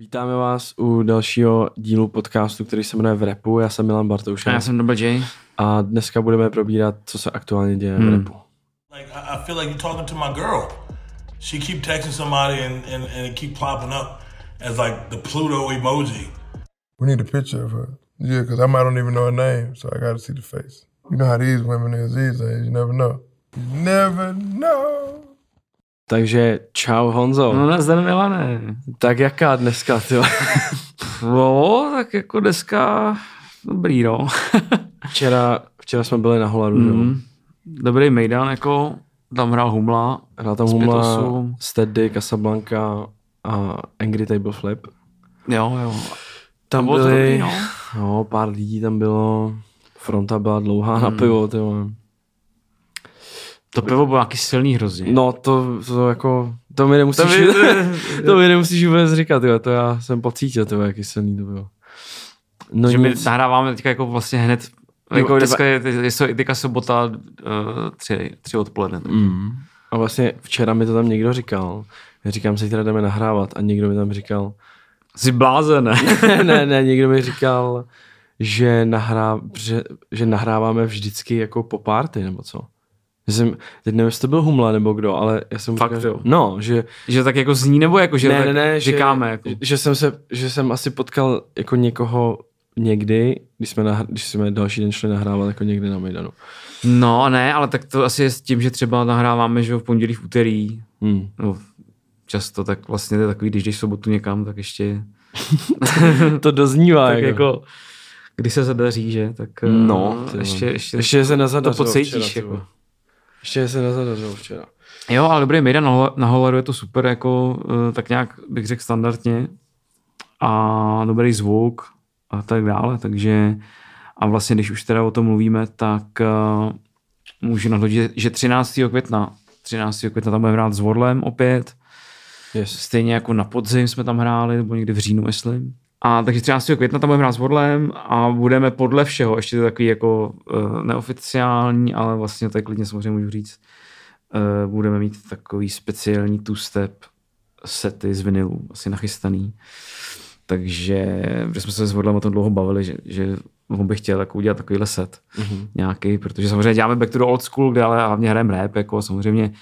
Vítáme vás u dalšího dílu podcastu, který se jmenuje V repu. Já jsem Milan Bartouš. A já jsem Double J. A dneska budeme probírat, co se aktuálně děje hmm. v repu. Like I feel like you're talking to my girl. She keep texting somebody and, and, and it keep plopping up as like the Pluto emoji. We need a picture of her. Yeah, because I might don't even know her name, so I got to see the face. You know how these women is these days. You never know. You never know. Takže čau Honzo. No nazdar Milane. Tak jaká dneska, ty? No, tak jako dneska dobrý, no. včera, včera jsme byli na Holadu, mm. mm. Dobrý Mejdan, jako tam hrál Humla. Hrál tam Humla, Steady, Casablanca a Angry Table Flip. Jo, jo. Tam bylo byli, dobrý, no. no, pár lidí tam bylo, fronta byla dlouhá mm. na pivo, ty. To pivo bylo nějaký silný hrozně. No to, to jako, to mi nemusíš, to mi, to mi nemusíš vůbec říkat, jo, to já jsem pocítil, to jaký silný to bylo. No že nic. my nahráváme teďka jako vlastně hned, jako dneska je, je, je teďka sobota uh, tři, tři odpoledne. Mm. A vlastně včera mi to tam někdo říkal, já říkám, se teda jdeme nahrávat a někdo mi tam říkal, Jsi blázen, ne? ne, ne, někdo mi říkal, že, nahrá, že, že nahráváme vždycky jako po party, nebo co. Že jsem, teď nevím, jestli to byl Humla nebo kdo, ale já jsem Fakt říkal, no, že... Že tak jako zní, nebo jako, že ne, ne, ne, říkáme. Že, jako. že, jsem se, že jsem asi potkal jako někoho někdy, když jsme, nahr- když jsme další den šli nahrávat jako někdy na Mejdanu. No ne, ale tak to asi je s tím, že třeba nahráváme že v pondělí, v úterý, Hmm. no, často, tak vlastně to je takový, když jdeš sobotu někam, tak ještě... to doznívá. tak jako. jako když se zadaří, že, tak No, ty ještě, ještě, ještě se nezadařilo to pocítíš. včera, ty jako. Ještě se nezadařilo včera. Jo, ale dobrý Mejdan na, na Holaru je to super, jako uh, tak nějak bych řekl standardně a dobrý zvuk a tak dále, takže a vlastně, když už teda o tom mluvíme, tak uh, můžu nadhodit, že 13. května 13. května tam budeme hrát s Warlem opět, Yes. stejně jako na podzim jsme tam hráli, nebo někdy v říjnu, myslím. A takže 13. května tam budeme hrát s Warlem a budeme podle všeho, ještě to takový jako uh, neoficiální, ale vlastně je klidně samozřejmě můžu říct, uh, budeme mít takový speciální two-step sety z vinilů, asi nachystaný. Takže, protože jsme se s Warlem o tom dlouho bavili, že, že on by chtěl jako udělat takovýhle set Mhm. nějaký, protože samozřejmě děláme back to the old school, kde ale hlavně hrajeme rap, jako samozřejmě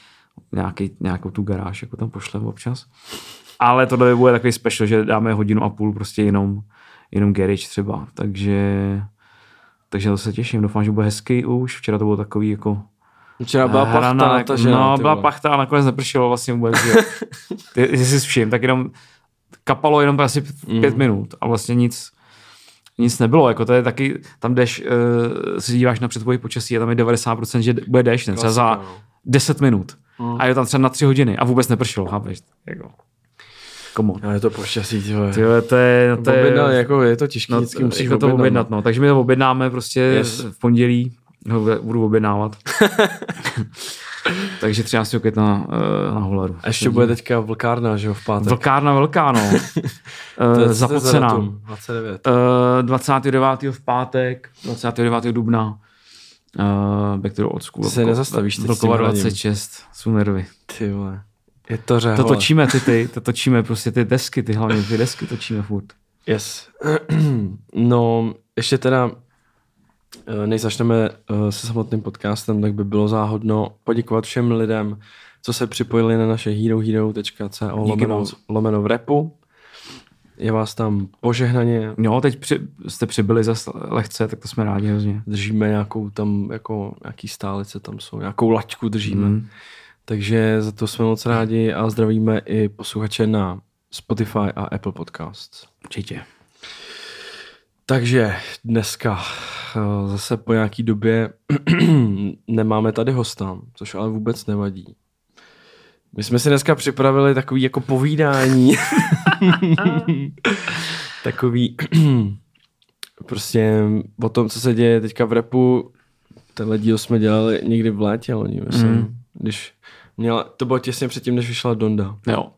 nějaký, nějakou tu garáž, jako tam pošleme občas. Ale tohle bude takový special, že dáme hodinu a půl prostě jenom, jenom garage třeba, takže takže to se těším, doufám, že bude hezký už, včera to bylo takový jako Včera byla pachta hrana, na ta žena, No, ty byla pachta a nakonec nepršelo vlastně vůbec, že ty, jestli si všim, tak jenom kapalo jenom asi pět minut a vlastně nic, nic nebylo, jako to je taky, tam jdeš, uh, si díváš na předpověď počasí a tam je 90%, že bude déšť, třeba za Klasika, no. 10 minut. A je tam třeba na 3 hodiny a vůbec nepršelo, chápeš? Jako, come on. Ale je to pošťastí, ty vole. Tyjo, to je, to je, jako je to těžký, no, vždycky musíš to objednat. objednat, no. Takže my to objednáme prostě Yes. v pondělí, ho budu objednávat. Takže 13. května uh, na Holaru. A ještě bude teďka vlkárna, že jo, v pátek. Vlkárna velká, no. To je- uh, zapocená. datum, 29. Uh, 29. v pátek, 29. dubna. Uh, back to the old school. Se nezastavíš teď s tím Vlkova hraním. 26, jsou nervy. Ty vole. Je to řehole. To točíme ty, ty, to točíme prostě ty desky, ty hlavně ty desky točíme furt. Yes. no, ještě teda, eh, než začneme eh, se samotným podcastem, tak by bylo záhodno poděkovat všem lidem, co se připojili na naše herohero.co lomeno, lomeno v repu. Je vás tam požehnaně, Jo, teď při, jste přibyli zase lehce, tak to jsme rádi hrozně. držíme nějakou tam, jako nějaký stálice tam jsou, nějakou laťku držíme. Mm. Takže za to jsme moc rádi a zdravíme i posluchače na Spotify a Apple Podcasts. Určitě. Takže dneska eh, zase po nějaký době nemáme tady hosta, což ale vůbec nevadí. My jsme si dneska připravili takový jako povídání. takový prostě o tom, co se děje teďka v repu. Tenhle díl jsme dělali někdy v létě, loni, myslím. Mm. Když měla, to bylo těsně předtím, než vyšla Donda. Jo.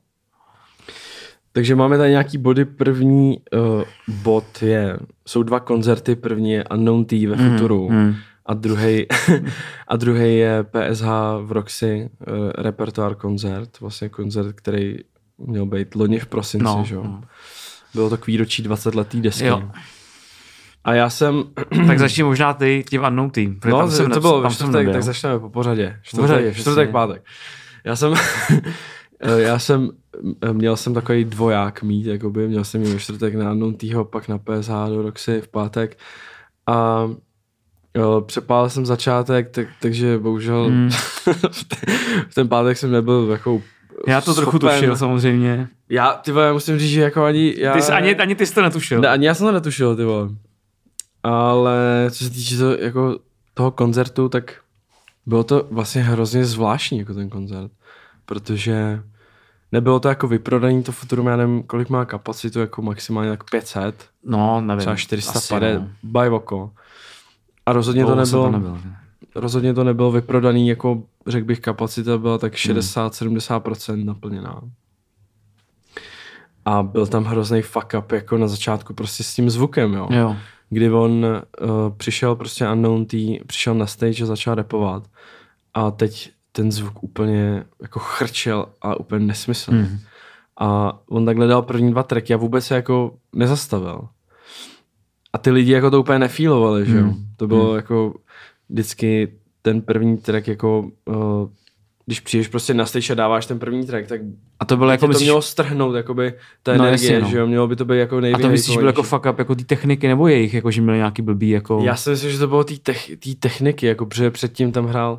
Takže máme tady nějaký body. První uh, bod je, jsou dva koncerty. První je Unknown T ve Futuru mm. a druhý a druhý je PSH v Roxy uh, repertoár koncert. Vlastně koncert, který měl být loni v prosinci, No, že no. Bylo to k výročí 20 letý desky. Jo. A já jsem, tak začni možná ty tím Unknown Team. no, tam jsem to bylo tam čtvrtek, tak začneme po pořadě. Čtvrtek, pořadě, čtvrtek, přesně. pátek. Já jsem, já jsem, měl jsem takový dvoják mít, jakoby, měl jsem ji ve čtvrtek na Unknown pak na PSH do Roxy v pátek a jo, přepálil jsem začátek, tak, takže bohužel Hmm. v ten pátek jsem nebyl jako Já to trochu schopen- tušil samozřejmě. Já, ty vole, já musím říct, že jako ani... Já, Ty jsi, ani, ani ty jsi to netušil. ne, ani já jsem to netušil, ty vole. Ale co se týče to, jako toho koncertu, tak bylo to vlastně hrozně zvláštní, jako ten koncert. Protože nebylo to jako vyprodaný, to Futurum, já nevím, kolik má kapacitu, jako maximálně tak 500, No, nevím. třeba Asi, 450 no. by oko. A rozhodně to Dlouho jsem nebylo, nebyl. rozhodně to nebylo vyprodaný, jako řekl bych, kapacita byla Hmm. tak 60-70% naplněná. A byl tam hrozný fuck up jako na začátku prostě s tím zvukem, jo. Jo. Kdy on uh, přišel prostě Unknown T, přišel na stage a začal rapovat. A teď ten zvuk úplně jako chrčel a úplně nesmyslný. Mhm. A on takhle dal první dva tracky a vůbec se jako nezastavil. A ty lidi jako to úplně nefílovali, že jo. Hmm. To bylo jako vždycky ten první track jako uh, když přijdeš prostě na stage a dáváš ten první track, tak A to bylo jako jako to myslíš, mělo strhnout, jakoby ta No, energie, jasně, no. že jo, mělo by to být jako a to myslíš, byl jako fuck up jako ty techniky nebo jejich, jako že měli nějaký blbý jako... Já si myslím, že to bylo té tech, tý techniky, jako protože předtím tam hrál,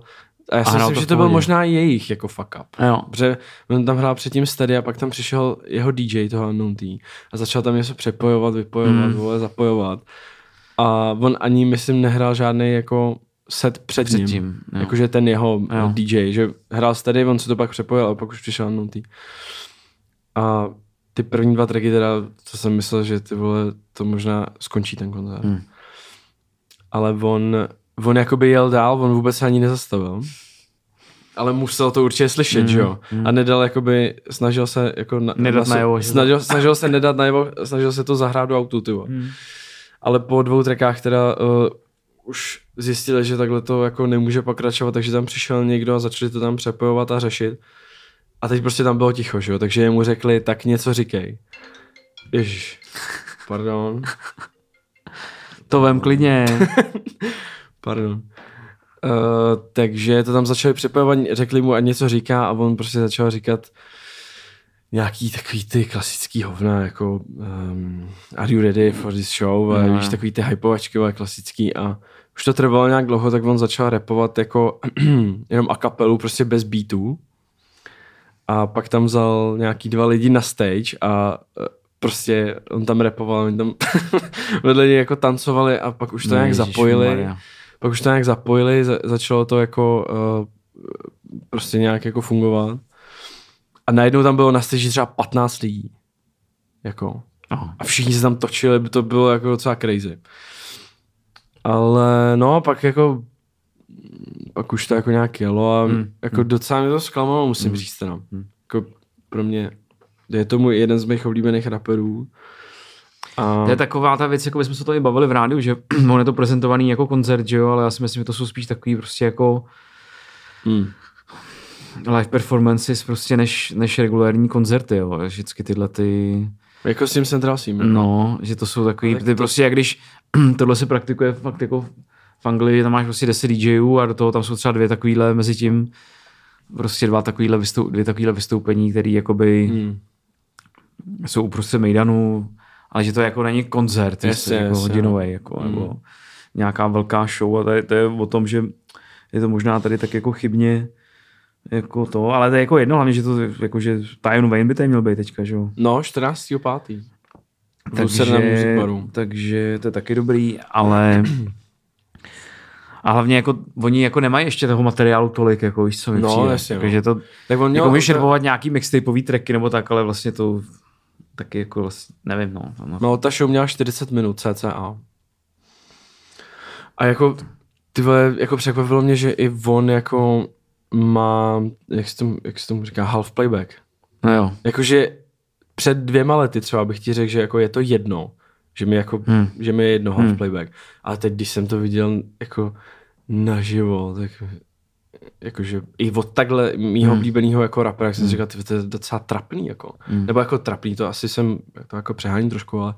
a já si myslím, to že to byl možná jejich jako fuck up. Jo. Protože on tam hrál předtím steady a pak tam přišel jeho DJ toho Unknown T a začal tam něco přepojovat, vypojovat, Mm. vole, zapojovat. A on ani, myslím, nehrál žádný jako set před, Předtím, ním. jo. Jakože ten jeho Jo. DJ, že hrál steady, on se to pak přepojil a pak už přišel Unknown. A ty první dva tracky teda, co jsem myslel, že ty vole, to možná skončí ten koncert. Hmm. Ale on, on jakoby jel dál, on vůbec se ani nezastavil. Ale musel to určitě slyšet, Hmm, že jo? A nedal jakoby, snažil se jako... Na, Nedat na, najevo, to- snažil, snažil se nedat najevo, snažil se to zahrát do autu, ty. Hmm. Ale po dvou trackách teda uh, už zjistili, že takhle to jako nemůže pokračovat, takže tam přišel někdo a začali to tam přepojovat a řešit. A teď prostě tam bylo ticho, že jo? Takže mu řekli, tak něco říkej. Ježiš. Pardon. To vem klidně. Pardon. Uh, takže to tam začali přepojovat, řekli mu, ať něco říká a on prostě začal říkat nějaký takový ty klasický hovna, jako um, Are you ready for this show? A No. víš, takový ty hypovačky, ale klasický a už to trvalo nějak dlouho, tak on začal repovat jako jenom a kapelu, prostě bez beatů. A pak tam vzal nějaký dva lidi na stage a eh, prostě on tam repoval, oni tam vedle něj jako tancovali a pak už to nějak zapojili. Ježišmarja. Pak už to nějak zapojili, za, začalo to jako uh, prostě nějak jako fungovat. A najednou tam bylo na stage třeba 15 lidí. Jako. No. A všichni se tam točili, to bylo jako docela crazy. Ale no, pak jako pak už to jako nějak jelo a Hmm, jako docela mě to zklamalo, musím říct teda. Jako pro mě je to můj jeden z mých oblíbených raperů. A To je taková ta věc, jako bychom se to i bavili v rádiu, že on je to prezentovaný jako koncert, že jo, ale já si myslím, že to jsou spíš takový prostě jako hmm. Live performances prostě než, než regulární koncerty, jo. Vždycky tyhle ty, Jako s tím Central Seam. no, že to jsou takový, Tak ty to- prostě jak když tohle se praktikuje fakt jako v Anglii, tam máš prostě 10 DJů a do toho tam jsou třeba dvě takovýhle mezi tím, prostě dva takovýhle, vystou, dvě takovýhle vystoupení, které jakoby Hmm. jsou uprostřed Mejdanu, ale že to jako není koncert, Jasně, jasně, jako jasně, hodinový, jako, Mm. nebo nějaká velká show a to je, to je o tom, že je to možná tady tak jako chybně jako to, ale to je jako jedno, hlavně, že to jako, že Tyron Wayne by tady měl být teďka, že jo. No, 14. 5. V Lucerna Music Baru. takže to je taky dobrý, ale a hlavně jako oni jako nemají ještě toho materiálu tolik, jako víš co mi No, přijde. jasně, no. Takže to, Tak on jako můžeš repovat nějaký mixtapeový tracky nebo tak, ale vlastně to taky jako vlastně, nevím, no. no. no, ta show měla 40 minut cca. A jako, ty vole, jako překvapilo mě, že i on jako má, jak se tomu, jak se tomu říká, half playback. no jo. Jakože před dvěma lety třeba bych ti řekl, že jako je to jedno, že mi, jako, Hmm. že mi je jedno half Hmm. playback. Ale teď, když jsem to viděl jako naživo, tak jakože i od takhle mýho Hmm. oblíbeného jako rapera, jak jsem si říkal, to je docela trapný, jako. Nebo jako trapný, to asi jsem, to jako přeháním trošku, ale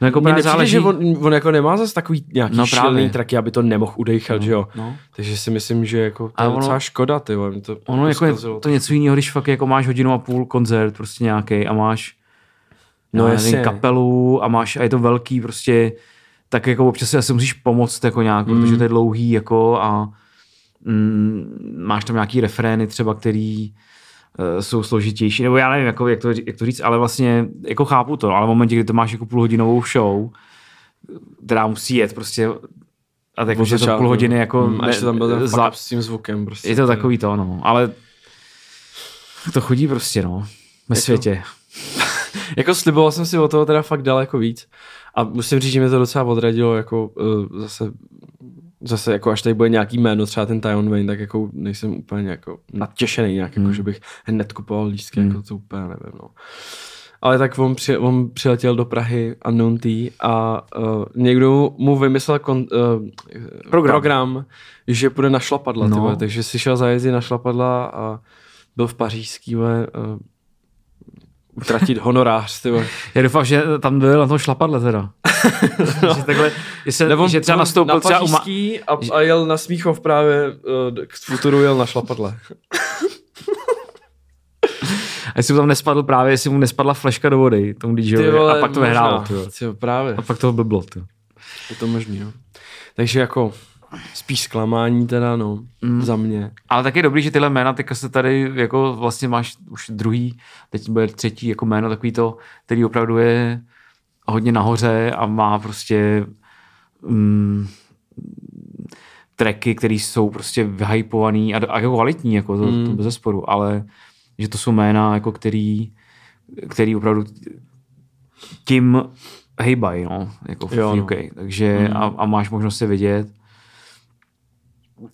No jako právě záleží, že on, on, jako nemá zase takový nějaký No no, šílený traky, aby to nemohl udejchat, že jo. no. Takže si myslím, že jako to je ono- docela škoda, ty vole, to Ono jako je zkazilo. to něco jiného, když fakt jako máš hodinu a půl koncert prostě nějaký a máš No nevím, jasně. kapelu a máš a je to velký prostě tak jako občas si asi musíš pomoct jako nějak, mm. protože to je dlouhý jako a mm, máš tam nějaký refrény třeba, který jsou složitější, nebo já nevím, jako, jak, to, jak to říct, ale vlastně jako chápu to, ale v momentě, kdy to máš jako půlhodinovou show, která musí jet prostě a tak je to půl hodiny jako Mm, a ještě tam byl ten za- s tím zvukem. Prostě, je to takový to, no, ale to chodí prostě, no, ve světě. Jako sliboval jsem si o toho teda fakt daleko víc. A musím říct, že mě to docela odradilo, jako uh, zase, zase jako až tady bude nějaký jméno, třeba ten Tyon Wayne, tak jako nejsem úplně jako natěšený nějak, jako, že bych hned kupoval lístky, jako to úplně nevím, no. Ale tak on, při, on přiletěl do Prahy Unknown T a uh, někdo mu vymyslel kon, uh, program. program, že půjde na šlapadla, No. tyhle, takže si šel zajezdit na šlapadla a byl v pařížský, uh, utratit honorář, ty vole. Já doufám, že tam byl na tom šlapadle teda. No. že takhle, že, se, Nebo že třeba nastoupil na třeba u ma- a, a, jel na Smíchov právě uh, k Futuru jel na šlapadle. a jestli mu tam nespadl právě, jestli mu nespadla fleška do vody, tomu DJovi, a pak to jo. Jo, právě. A pak toho blblo. Ty. jo. Je to možný, no. Takže jako spíš zklamání teda, no, mm. za mě. Ale tak je dobrý, že tyhle jména, teďka se tady jako vlastně máš už druhý, teď bude třetí jako jméno takový to, který opravdu je hodně nahoře a má prostě mm, tracky, které jsou prostě vyhypovaný a, a jako kvalitní, jako to, mm. to bez zesporu, ale že to jsou jména, jako který, který opravdu tím hejbají, no, jako v Jo, jo, no. UK. Takže mm. a, a, máš možnost se vidět.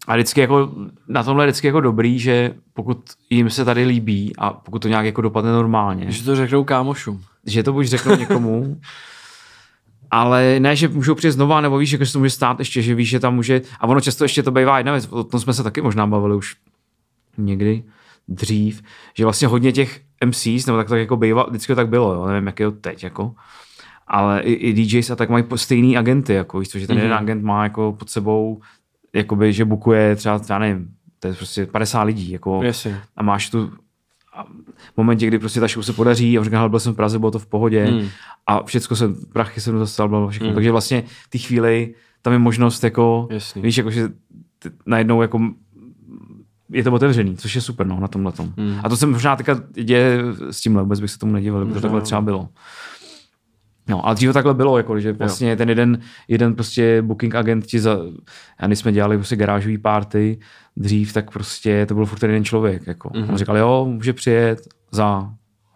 A vždycky jako, na tomhle je vždycky jako dobrý, že pokud jim se tady líbí a pokud to nějak jako dopadne normálně, Že to řeknou kámošům. Že to buď řeknou někomu, ale ne, že můžou přijít znova, nebo víš, jako se to může stát ještě, že víš, že tam může, a ono často ještě to bývá jedna věc, o tom jsme se taky možná bavili už někdy dřív, že vlastně hodně těch MCs, nebo tak, tak jako bývá, vždycky to tak bylo, jo, nevím, jak je to teď, jako, ale i, i DJs a tak mají stejný agenty, jako víš co, že ten mm-hmm. jeden agent má jako pod sebou, jakoby, že bukuje třeba, já nevím, to je prostě 50 lidí, jako, Jasně. a máš tu a v momentě, kdy prostě ta show se podaří a on říká, "Hele, byl jsem v Praze, bylo to v pohodě Hmm. a všechno se, prachy jsem dostal, bylo všechno. Hmm. Takže vlastně v té chvíli tam je možnost jako, Jasný. víš, jako, že ty, najednou jako je to otevřený, což je super no, na tomhle tom. Hmm. A to se možná teďka děje s tímhle, vůbec bych se tomu nedivil, protože takhle třeba bylo. No, ale dříve takhle bylo, jako, že vlastně ten jeden, jeden prostě booking agent ti za, a když jsme dělali prostě garážový party dřív, tak prostě to byl furt ten jeden člověk, jako. Mhm. Mm-hmm. On říkal, jo, může přijet za,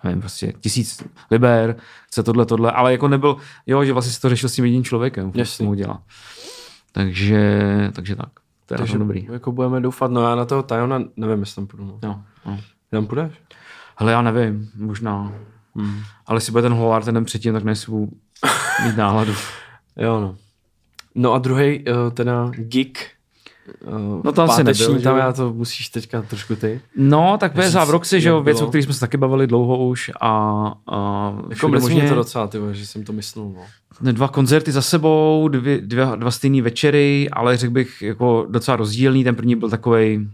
nevím, prostě tisíc liber, chce tohle, tohle, ale jako nebyl, jo, že vlastně si to řešil s tím jedním člověkem, Jasný. to mu dělá. Takže, takže tak, to je Takže dobrý. jako budeme doufat, no já na toho Tajona nevím, jestli tam půjdu. No. Jo, no. Tam půjdeš? Hele, já nevím, možná. Hmm. Ale jestli bude ten Holár ten den předtím, tak nejsou mít náladu. Jo, no. No a druhý uh, teda gig. Uh, No tam si páteční, nebyl, tam já to musíš teďka trošku ty. No, tak PSA v Roxy, že jo, věc, o které jsme se taky bavili dlouho už a, a Jako možně- to docela, ty, že jsem to myslel. No. dva koncerty za sebou, dvě, dvě, dva stejný večery, ale řekl bych jako docela rozdílný. Ten první byl takový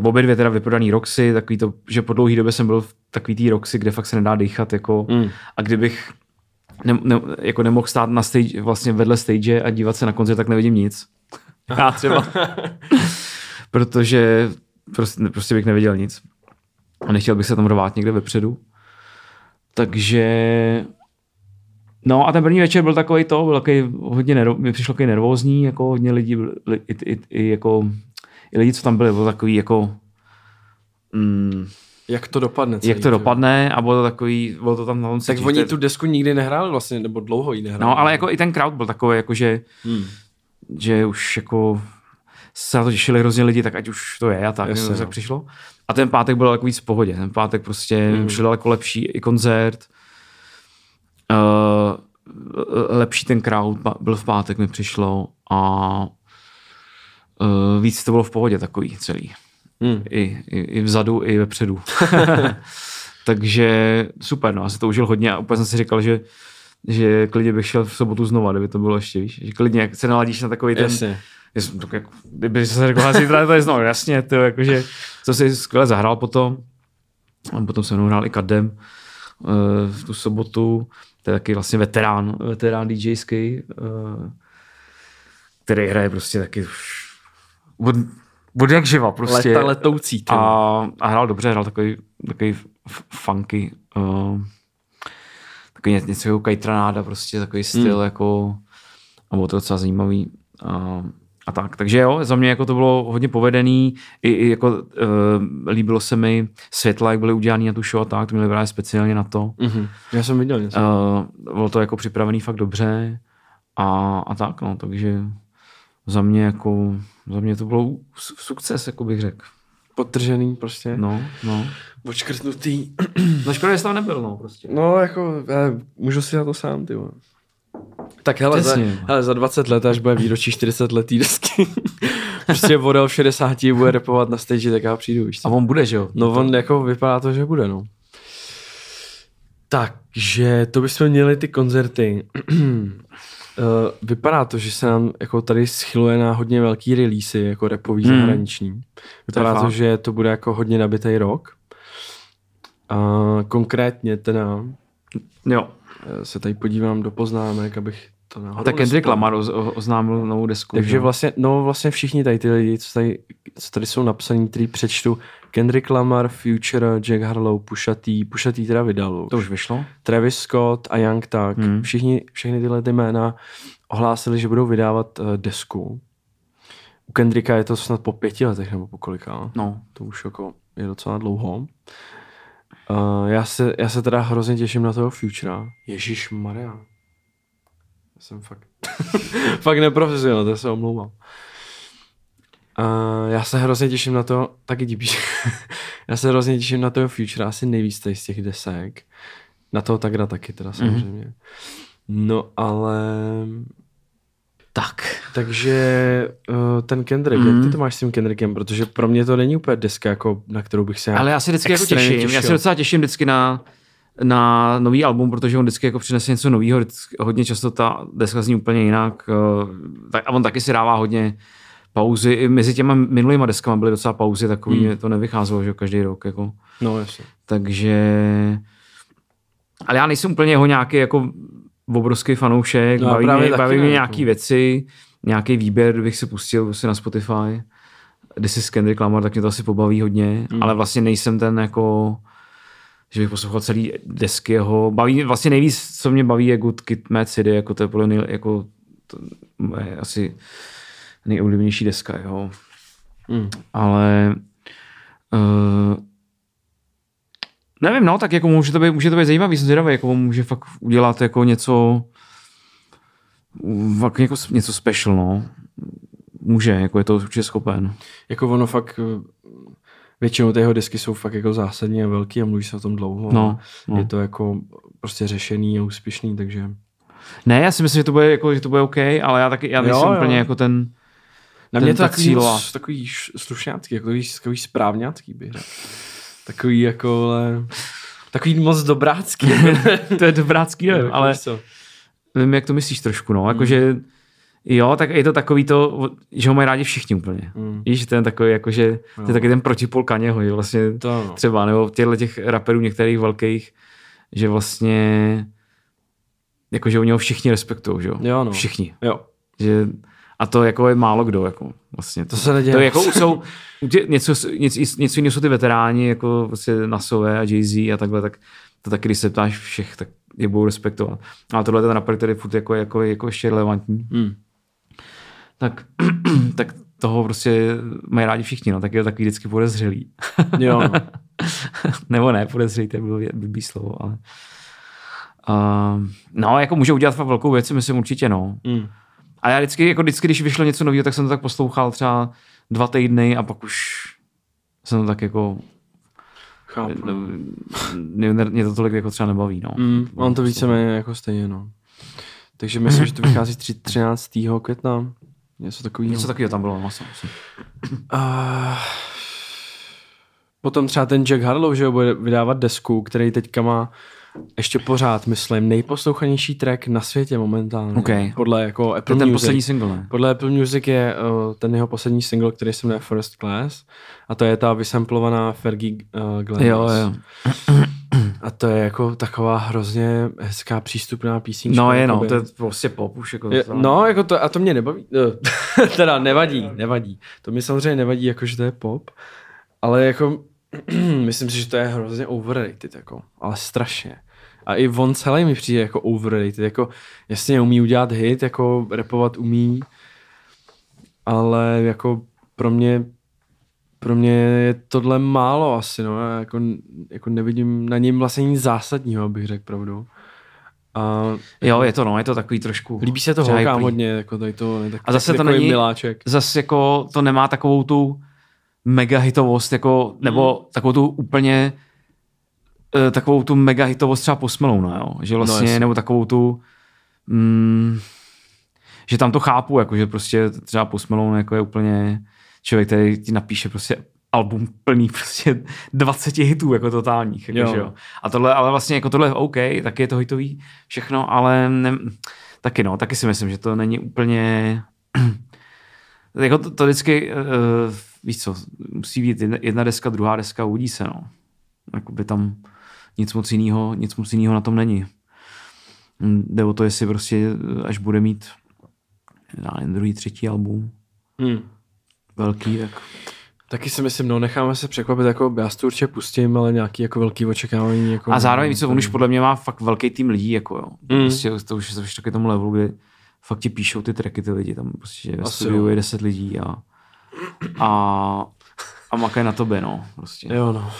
Uh, obě dvě teda vyprodaný Roxy, takový to, že po dlouhé době jsem byl v takový tý Roxy, kde fakt se nedá dýchat, jako, Mm. a kdybych ne, ne, jako nemohl stát na stage, vlastně vedle stage a dívat se na koncert, tak nevidím nic. Já třeba. Protože prostě, prostě bych neviděl nic. A nechtěl bych se tam rvát někde vepředu. Takže No a ten první večer byl takový to, byl takový hodně nervo, mi přišlo takový nervózní, jako hodně lidí, i, i, i, jako, i lidi, co tam byli, bylo takový jako, mm, Jak to dopadne? celý, jak to dopadne a bylo to takový, bylo to tam na tom Tak cítit. oni tu desku nikdy nehráli vlastně, nebo dlouho ji nehráli. No ale jako i ten crowd byl takový, jako že, Hmm. že už jako se na to těšili hrozně lidi, tak ať už to je a tak, Jasně, tak no. přišlo. A ten pátek byl jako víc v pohodě. Ten pátek prostě Mhm. mm. šel daleko lepší i koncert. Uh, lepší ten crowd byl v pátek mi přišlo a uh, víc to bylo v pohodě takový celý. Hmm. I, i, I vzadu, i vepředu. Takže super, no, já si to užil hodně a úplně jsem si říkal, že že klidně bych šel v sobotu znova, kdyby to bylo ještě, víš, že klidně jak se naladíš na takový ten, Jasně. Jasně, tak jako, kdyby se řekl, že zítra to je znovu, jasně, to jakože, co si skvěle zahrál potom. A potom se mnou hrál i Kadem uh, v tu sobotu. To je taky vlastně veterán, veterán DJský, uh, který hraje prostě taky už od, od jak živa prostě. Leta letoucí. A, a hrál dobře, hrál takový, takový funky, uh, takový ně- něco jako Kajtranáda, prostě takový styl mm. jako, a bylo to docela zajímavý. A, a tak, takže jo, za mě jako to bylo hodně povedený, i, i jako uh, líbilo se mi světla, jak byly udělaný na tu show a tak, to měli právě speciálně na to. Mhm. Já jsem viděl něco. Uh, bylo to jako připravený fakt dobře a, a tak, no, takže za mě jako, za mě to bylo su- sukces, jako bych řekl. Podtržený prostě. No, no. Očkrtnutý. No škoda, že tam nebyl, no, prostě. No, jako, já můžu si na to sám, ty vole. Tak hele, za, hele, za 20 let, až bude výročí 40 letý desky, prostě Vodel v 60 bude repovat na stage, tak já přijdu, víš A on bude, že jo? No on jako vypadá to, že bude, no. Takže to bychom měli ty koncerty. Eh, vypadá to, že se nám jako tady schyluje na hodně velký releasy, jako repový Hmm. zahraniční. Vypadá to, fakt. že to bude jako hodně nabitý rok. A konkrétně teda Jo. eh, se tady podívám do poznámek, abych to náhodou tak Kendrick. Lamar o- oznámil novou desku. že Takže vlastně, no vlastně všichni tady ty lidi, co tady, co tady jsou napsaný, který přečtu, Kendrick Lamar, Future, Jack Harlow, Pusha T teda vydal To už vyšlo? Travis Scott a Young tak, Hmm. hmm. všichni, všechny tyhle ty jména ohlásili, že budou vydávat uh, desku. U Kendricka je to snad po pěti letech nebo po kolika. No. To už jako je docela dlouho. Uh, já, se, já se teda hrozně těším na toho Futura. Ježíš Maria. Já jsem fakt, fakt neprofesionál, to se omlouvám. Uh, já se hrozně těším na to, taky ti píšu. já se hrozně těším na toho Futura, asi nejvíc tady z těch desek. Na toho Tagra taky teda samozřejmě. Mm-hmm. No ale... Tak. Takže uh, ten Kendrick, mm. jak ty to máš s tím Kendrickem? Protože pro mě to není úplně deska, jako, na kterou bych se Ale já se vždycky jako těším. Já se docela těším vždycky na, na nový album, protože on vždycky jako přinese něco nového. Hodně často ta deska zní úplně jinak. tak- A on taky si dává hodně pauzy. I mezi těma minulýma deskama byly docela pauzy, takový hmm. to nevycházelo, že každý rok. Jako. No jasně. Takže... Ale já nejsem úplně jeho nějaký jako obrovský fanoušek, No, baví, mě, baví mě jako. nějaký věci, nějaký výběr bych si pustil prostě na Spotify. This is Kendrick Lamar, tak mě to asi pobaví hodně, mm. ale vlastně nejsem ten jako že bych poslouchal celý desky jeho. Baví, vlastně nejvíc, co mě baví, je Good Kid, Mad City, jako to je podle jako to je asi nejoblíbenější deska jeho. Mm. Ale uh, nevím, no, tak jako může to být, může to být zajímavý, jsem zvědavý, jako může fakt udělat jako něco fakt jako něco special, no. Může, jako je to určitě schopen. Jako ono fakt, eh, většinou ty jeho desky jsou fakt jako zásadní a velký a mluví se o tom dlouho. No, no. Je to jako prostě řešený a úspěšný, takže... Ne, já si myslím, že to bude, jako, že to bude OK, ale já taky, já nejsem Jo, jo. úplně jako ten, Na mě to tak takový, cílová. moc- takový slušňácký, jako takový, takový správňácký bych řekl. Takový jako, ale, takový moc dobrácký. to je dobrácký, nevím, Jako ale víš co. vím, jak to myslíš trošku, no, Hmm. jakože jo, tak je to takový to, že ho mají rádi všichni úplně. Mm. Víš, ten takový, jakože, to je taky ten protipol Kaněho, že vlastně To ano. třeba, nebo těchto těch raperů některých velkých, že vlastně jakože oni ho všichni respektují, že jo? Jo, no. Všichni. Jo. Že, a to jako je málo kdo, jako vlastně. To se neděje. To jako jsou, něco, něco, něco jiného jsou ty veteráni, jako vlastně Nasové a Jay-Z a takhle, tak to taky, když se ptáš všech, tak je budou respektovat. Ale tohle je ten rapper, který furt jako, jako, jako ještě relevantní. Mm. Tak, tak toho prostě mají rádi všichni, no, tak je to takový vždycky podezřelý. Jo, no. Nebo ne, podezřelý, to je blbý, blbý slovo, ale... Uh, no, jako může udělat fakt velkou věc, myslím určitě, no. Mm. A já vždycky, jako vždycky, když vyšlo něco nového, tak jsem to tak poslouchal třeba dva týdny a pak už jsem to tak jako Chápu. mě, mě, mě to tolik jako třeba nebaví, no. Mm, mám to víceméně jako stejně, no. Takže myslím, že to vychází tři- 13. května. něco takového. Něco takového tam bylo, no, asi. A potom třeba ten Jack Harlow, že jo, bude vydávat desku, který teďka má ještě pořád, myslím, nejposlouchanější track na světě momentálně. OK. Podle jako To Apple je ten Music. poslední single, ne? Podle Apple Music je uh, ten jeho poslední single, který se jmenuje First Class a to je ta vysamplovaná Fergie uh, Glenn. Jo, jo. A to je jako taková hrozně hezká přístupná písnička. No je, no, to je prostě pop už. Jako Je, no, jako to, a to mě nebaví. No, teda nevadí, nevadí. To mi samozřejmě nevadí, jako že to je pop, ale jako myslím si, že to je hrozně overrated, jako, ale strašně. A i on celý mi přijde jako overrated, jako jasně umí udělat hit, jako repovat umí, ale jako pro mě pro mě je tohle málo asi, no, já jako, jako nevidím na něm vlastně nic zásadního, abych řekl pravdu. A Jo, je to, no, je to takový trošku... Líbí se to holkám hodně, jako tady to, tak, A zase to není- miláček. Zase jako to nemá takovou tu mega hitovost, jako, nebo Hmm. takovou tu úplně eh, takovou tu mega hitovost třeba posmelou, no, jo? že vlastně, jasně. nebo takovou tu mm, že tam to chápu, jako, že prostě třeba posmelou jako je úplně člověk, který ti napíše prostě album plný prostě 20 hitů jako totálních. Jako, jo. Že jo. A tohle, ale vlastně jako tohle je OK, taky je to hitový všechno, ale ne, taky no, taky si myslím, že to není úplně jako to, to vždycky, uh, víš co, musí být jedna, jedna deska, druhá deska, uvidí se, no. Jakoby tam nic moc jiného, nic moc jiného na tom není. Hm, Jde o to, jestli prostě, eh, až bude mít já nevím, druhý, třetí album, Hmm. velký, tak Taky si myslím, no necháme se překvapit, jako já si to určitě pustím, ale nějaký jako velký očekávání. Jako, A zároveň, co, on už podle mě má fakt velký tým lidí, jako jo. Mm. Prostě to už je taky tomu levelu, kdy fakt ti píšou ty tracky ty lidi, tam prostě ve studiu je 10 lidí a, a, a makají na tobě, no, prostě. Jo, no.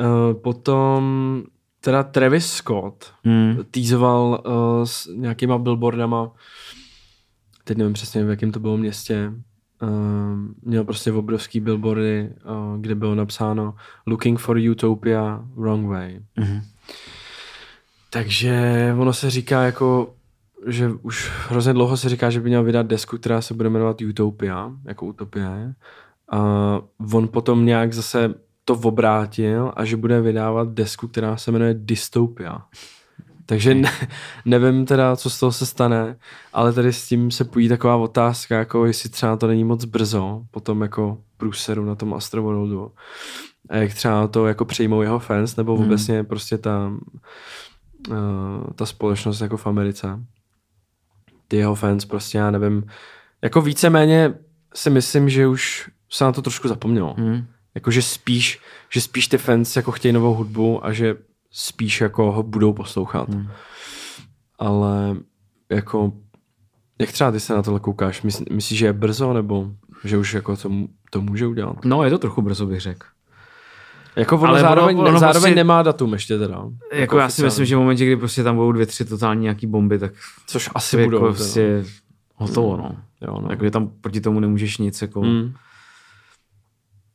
Uh, potom teda Travis Scott Hmm. týzoval uh, s nějakýma billboardama, teď nevím přesně, v jakém to bylo městě, uh, měl prostě obrovský billboardy, uh, kde bylo napsáno Looking for Utopia, wrong way. Mhm. Takže ono se říká jako, že už hrozně dlouho se říká, že by měl vydat desku, která se bude jmenovat Utopia, jako utopie. A on potom nějak zase to obrátil a že bude vydávat desku, která se jmenuje Dystopia. Takže ne, nevím teda, co z toho se stane, ale tady s tím se pojí taková otázka, jako jestli třeba to není moc brzo, potom jako průseru na tom Astroworldu. A jak třeba to jako přejmou jeho fans, nebo Hmm. obecně prostě ta, uh, ta společnost jako v Americe. Ty jeho fans prostě, já nevím, jako víceméně si myslím, že už se na to trošku zapomnělo. Hmm. Jako, že spíš, že spíš ty fans jako chtějí novou hudbu a že spíš jako ho budou poslouchat. Hmm. Ale jako, jak třeba ty se na tohle koukáš? Myslí, myslíš, že je brzo, nebo že už jako to, to může udělat? No, je to trochu brzo, bych řekl. Jako ono Ale ono- zároveň, ono zároveň prostě- nemá datum ještě teda. Jako já si myslím, že v momentě, kdy prostě tam budou dvě, tři totální nějaký bomby, tak Což asi to budou. jako prostě hotovo, no. Jo, no. Takže tam proti tomu nemůžeš nic, jako, Mm.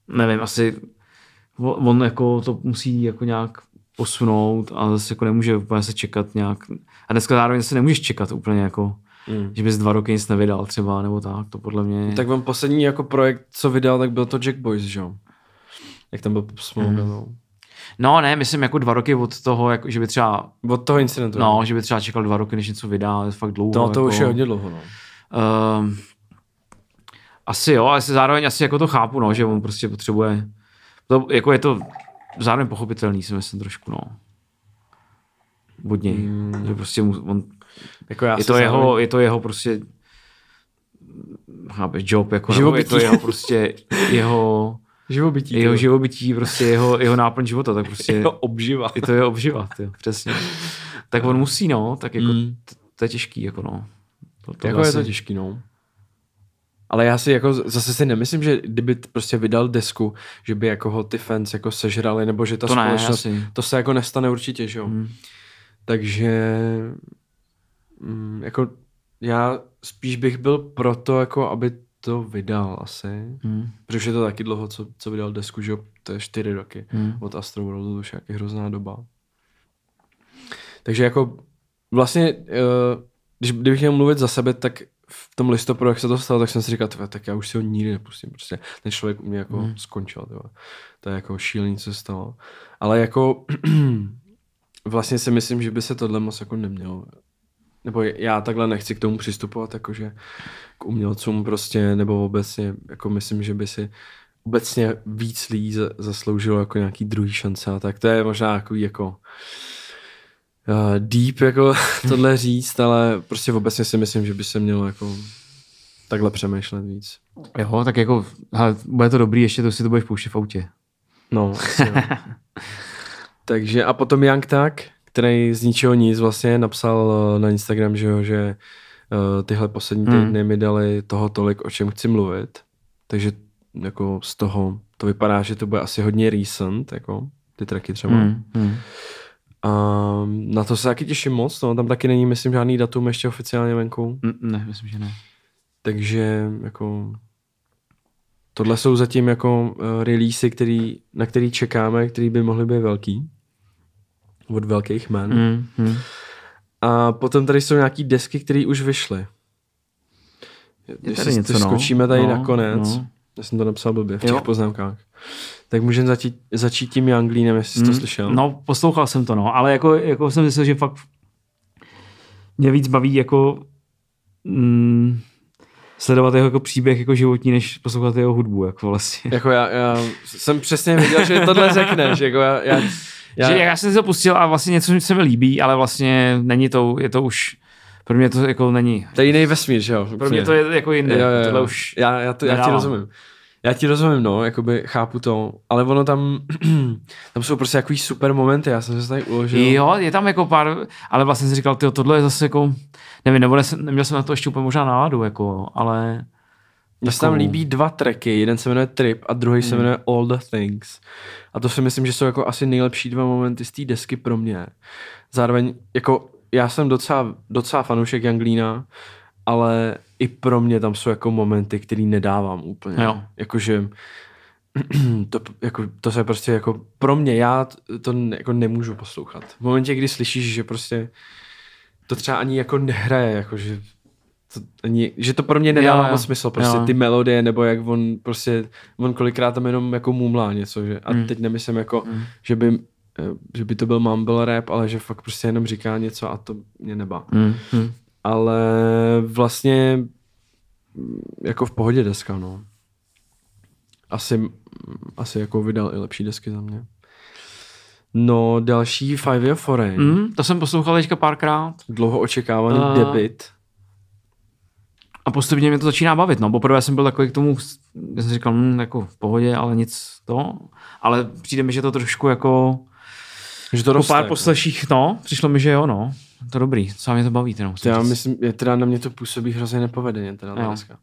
nevím, asi on on jako to musí jako nějak posunout a zase jako nemůže úplně se čekat nějak. A dneska zároveň se nemůžeš čekat úplně jako, Mm. že bys dva roky nic nevydal třeba, nebo tak, to podle mě... Tak on poslední jako projekt, co vydal, tak byl to Jack Boys, že jo? Jak tam byl Malone, Mhm. no. No ne, myslím jako dva roky od toho, jako, že by třeba, Od toho incidentu. no, že by třeba čekal dva roky, než něco vydá, ale fakt dlouho. to, to jako, už je hodně dlouho, no. Um, asi jo, ale zároveň asi jako to chápu, no, že on prostě potřebuje, to, jako je to zároveň pochopitelný, si myslím trošku, no. Od něj, mm. že prostě mu, on, Jako já je to, jeho, zároveň- je to jeho prostě chápeš, job, jako, nebo je Živobytí. to jeho prostě, jeho, Živobytí. jeho živobytí, prostě jeho, jeho náplň života, tak prostě Jeho obživa. je to jeho obživa, tyjo, přesně. Tak on musí, no, tak jako, Mm. to, to je těžký, jako no. To, to Jako je to těžký, no. Ale já si jako zase si nemyslím, že kdyby prostě vydal desku, že by jako ho ty fans jako sežrali, nebo že ta To ne, společnost, asi. to se jako nestane určitě, že jo. Mm. Takže jako já spíš bych byl proto, jako aby to vydal asi. Mm. Protože už je to taky dlouho, co, co vydal desku, že to je čtyři roky. Mm. Od Astro Worldu, to už je hrozná doba. Takže jako vlastně, eh, když, kdybych měl mluvit za sebe, tak v tom listopadu, jak se to stalo, tak jsem si říkal, tak já už si ho nikdy nepustím. Prostě ten člověk u mě jako hmm. skončil. Tyhle. To je jako šílený, co se stalo. Ale jako vlastně si myslím, že by se tohle moc jako nemělo. Nebo já takhle nechci k tomu přistupovat, jakože k umělcům prostě, nebo obecně, jako myslím, že by si obecně víc lidí za- zasloužilo jako nějaký druhý šance a tak. To je možná jako, jako uh, deep jako tohle říct, ale prostě obecně si myslím, že by se mělo jako takhle přemýšlet víc. Jo, tak jako, hele, bude to dobrý, ještě to si to budeš pouštět v autě. No, asi. Takže a potom Young Tak, který z ničeho nic vlastně napsal eh, na Instagram, že jo, že eh, tyhle poslední Hmm. týdny mi dali toho tolik, o čem chci mluvit. Takže jako z toho to vypadá, že to bude asi hodně recent, jako ty tracky třeba. Hmm. Hmm. A na to se taky těším moc, no, tam taky není, myslím, žádný datum ještě oficiálně venku. Mm, Ne, myslím, že ne. Takže jako tohle jsou zatím jako uh, releasy, který, na který čekáme, který by mohly být velký. Od velkých men. Mm. Hmm. A potom tady jsou nějaký desky, které už vyšly. Když tady si něco, no. skočíme tady No, nakonec. no. Já jsem to napsal blbě v Jo. těch poznámkách. Tak můžeme začít, začít tím Younglínem, jestli jsi to Hmm. slyšel. No, poslouchal jsem to, no, ale jako, jako jsem myslel, že fakt mě víc baví jako mm, sledovat jeho jako příběh jako životní, než poslouchat jeho hudbu, jako vlastně. Jako já, já jsem přesně věděl, že tohle řekneš. Jako já, já, Já, že já jsem si to pustil a vlastně něco se mi líbí, ale vlastně není to, je to už, pro mě to jako není. to je jiný vesmír, že jo? Pro mě to je jako jinde. Jo, jo, jo. Už já, já, to, já ti rozumím. Já ti rozumím, no, jakoby chápu to, ale ono tam, tam jsou prostě takový super momenty, já jsem se tady uložil. Jo, je tam jako pár, ale vlastně jsem říkal, tyjo, tohle je zase jako, nevím, nebo jsem, neměl jsem na to ještě úplně možná náladu, jako, ale Mně se tam líbí dva tracky, jeden se jmenuje Trip a druhý se jmenuje All the Things. A to si myslím, že jsou jako asi nejlepší dva momenty z té desky pro mě. Zároveň, jako já jsem docela, docela fanoušek Janglína, ale i pro mě tam jsou jako momenty, který nedávám úplně. Jo. Jakože to, jako, to se prostě jako pro mě, já to jako nemůžu poslouchat. V momentě, kdy slyšíš, že prostě to třeba ani jako nehraje, jako že to, ani, že to pro mě nedává moc smysl, prostě Jo. ty melodie, nebo jak on prostě, on kolikrát tam jenom jako mumlá něco, že, a Mm. teď nemyslím jako, že by eh, že by to byl mumble rap, ale že fakt prostě jenom říká něco a to mě nebá. hmm. Ale vlastně mm, jako v pohodě deska, no. Asi, mm, asi jako vydal i lepší desky za mě. No, další Five Year Foreign. Mm. To jsem poslouchal teďka párkrát Dlouho očekávaný uh... debit. A postupně mě to začíná bavit, no, poprvé jsem byl takový k tomu, já jsem říkal, hm, jako v pohodě, ale nic to, ale přijde mi, že to trošku jako, Že to po roste. pár jako. posleších, no, přišlo mi, že jo, no, to dobrý, co mě to baví, teda musím To já říct. myslím, je teda na mě to působí hrozně nepovedeně, teda deska.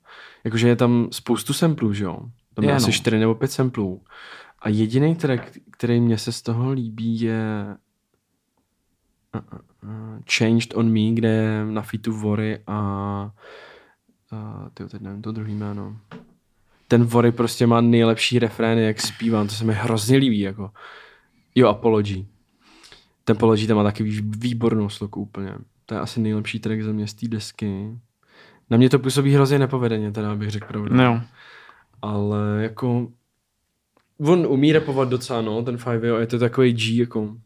Jakože je tam spoustu samplů, že jo? Tam je, Je, asi no. čtyři nebo pět samplů. A jediný track, který mě se z toho líbí, je uh, uh, uh, Changed on Me, kde je na featu Vory a uh, tyjo, teď nevím to druhý jméno. Ten Vory prostě má nejlepší refrény, jak zpívám, to se mi hrozně líbí, jako. Jo, Apology. Ten Apology tam má taky vý- výbornou sloku úplně. To je asi nejlepší track za mě z té desky. Na mě to působí hrozně nepovedeně, teda bych řekl pravdu. No, jo. Ale jako on umí rapovat docela, no, ten Five je to takový G, jako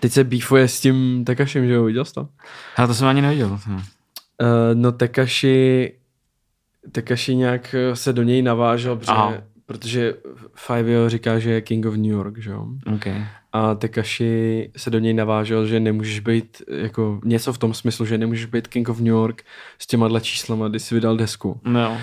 Teď se beefuje s tím Tekašem, že jo, viděl jsi to? Hele, to jsem ani neviděl. hm. Uh, no Tekashi, Tekashi nějak eh, se do něj navážel, Aha. protože, protože Five říká, že je King of New York, že jo? Okay. A Tekashi se do něj navážel, že nemůžeš být, jako něco v tom smyslu, že nemůžeš být King of New York s těma číslama, když jsi vydal desku. No.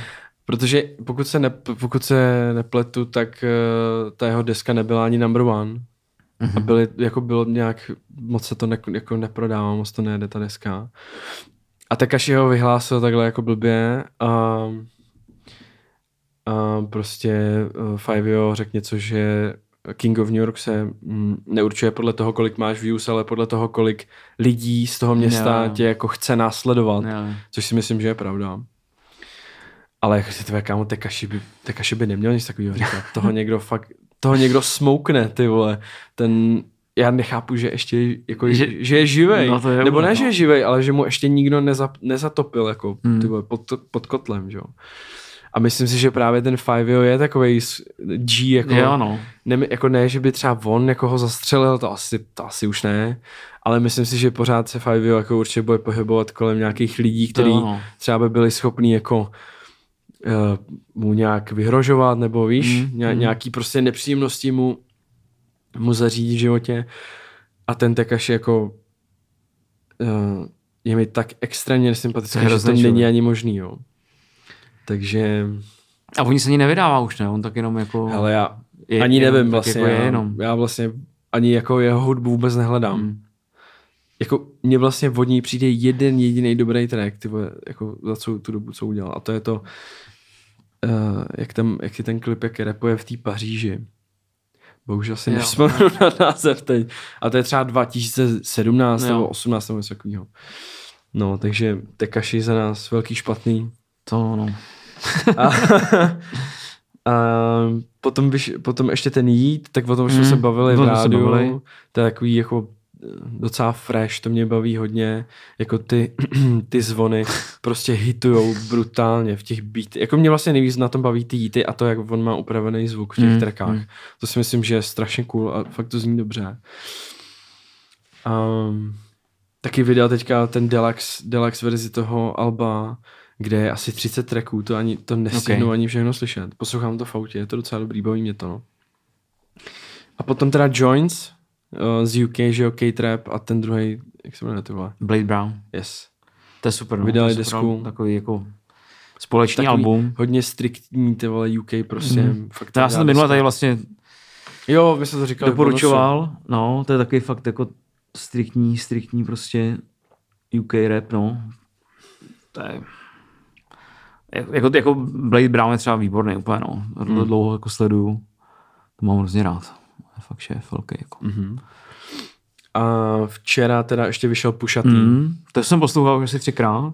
Protože pokud se, ne, pokud se nepletu, tak uh, ta jeho deska nebyla ani number one. Mm-hmm. A byly, jako bylo nějak, moc se to ne, jako neprodává, moc to nejde ta deska. A Tekashi ho vyhlásil takhle jako blbě a, a prostě uh, Fivio řekl něco, že King of New York se mm, neurčuje podle toho, kolik máš views, ale podle toho, kolik lidí z toho města Jo. tě jako chce následovat. Jo. Což si myslím, že je pravda. Ale jak si tvé kámo, Tekashi by, Tekashi by neměl nic takového říkat. Toho někdo fakt, toho někdo smoukne, ty vole. Ten, já nechápu, že ještě jako, Že- že, je živej. No to je Nebo ne, že no. je živej, ale že mu ještě nikdo neza, nezatopil jako Hmm. ty vole, pod, pod kotlem, že jo. A myslím si, že právě ten Fivio je takový G, jako, Jo, no. ne, jako ne, že by třeba on jako ho zastřelil, to asi, to asi už ne, ale myslím si, že pořád se Fivio jako určitě bude pohybovat kolem nějakých lidí, kteří no. třeba by byli schopní jako uh, mu nějak vyhrožovat, nebo víš, Mm, mm, mm. nějaký prostě nepříjemnosti mu, mu zařídit v životě. A ten Tekashi jako uh, je mi tak extrémně nesympatický, je že to není ani možný, jo. Takže, A oni se ani nevydává už, ne? On tak jenom jako... hele, já je, ani jenom nevím tak vlastně, Jako je já, jenom. já vlastně ani jako jeho hudbu vůbec nehledám. Mm. Jako mně vlastně od ní přijde jeden jediný dobrý track, ty vole, jako za celou tu dobu, co udělal. A to je to, uh, jak, tam, jak je ten klip, jak repuje v té Paříži. Bohužel si nevzpomenu na název teď. A to je třeba 2017 Jo. nebo 18 nebo něco takového. No, takže Tekashi za nás velký špatný. To no. A, a potom, vyš, potom ještě ten jít, tak o tom jsme se bavili o v rádiu. bavili. To je takový jako docela fresh, to mě baví hodně, jako ty, ty zvony prostě hitujou brutálně v těch beat. Jako mě vlastně nejvíc na tom baví ty jíty a to, jak on má upravený zvuk v těch Mm, mm, trackách. mm. To si myslím, že je strašně cool a fakt to zní dobře. Um, taky vydal teďka ten deluxe, deluxe verzi toho Alba, kde je asi 30 tracků, to ani to nestihnu Ok. okay. ani všechno slyšet. Poslouchám to v autě, je to docela dobrý, baví mě to, no. A potom teda Joints uh, z UK, že jo, K-Trap a ten druhý, jak se jmenuje ty vole? Blade Brown. Yes. To je super. No. Vydali to je super, desku. Takový jako společný Takový album. Hodně striktní ty vole UK prostě. Mm. Fakt To já jsem to minule tady vlastně Jo, vy jste to říkali. doporučoval. No, to je takový fakt jako striktní, striktní prostě UK rap, no. To je... Jako, jako Blade Brown je třeba výborný úplně, no. Hmm. Dlouho jako sleduju. To mám hrozně rád. Je fakt šéf velký, jako. Mhm. A včera teda ještě vyšel Pushatý. Mm. Mm. To jsem poslouchal už asi třikrát.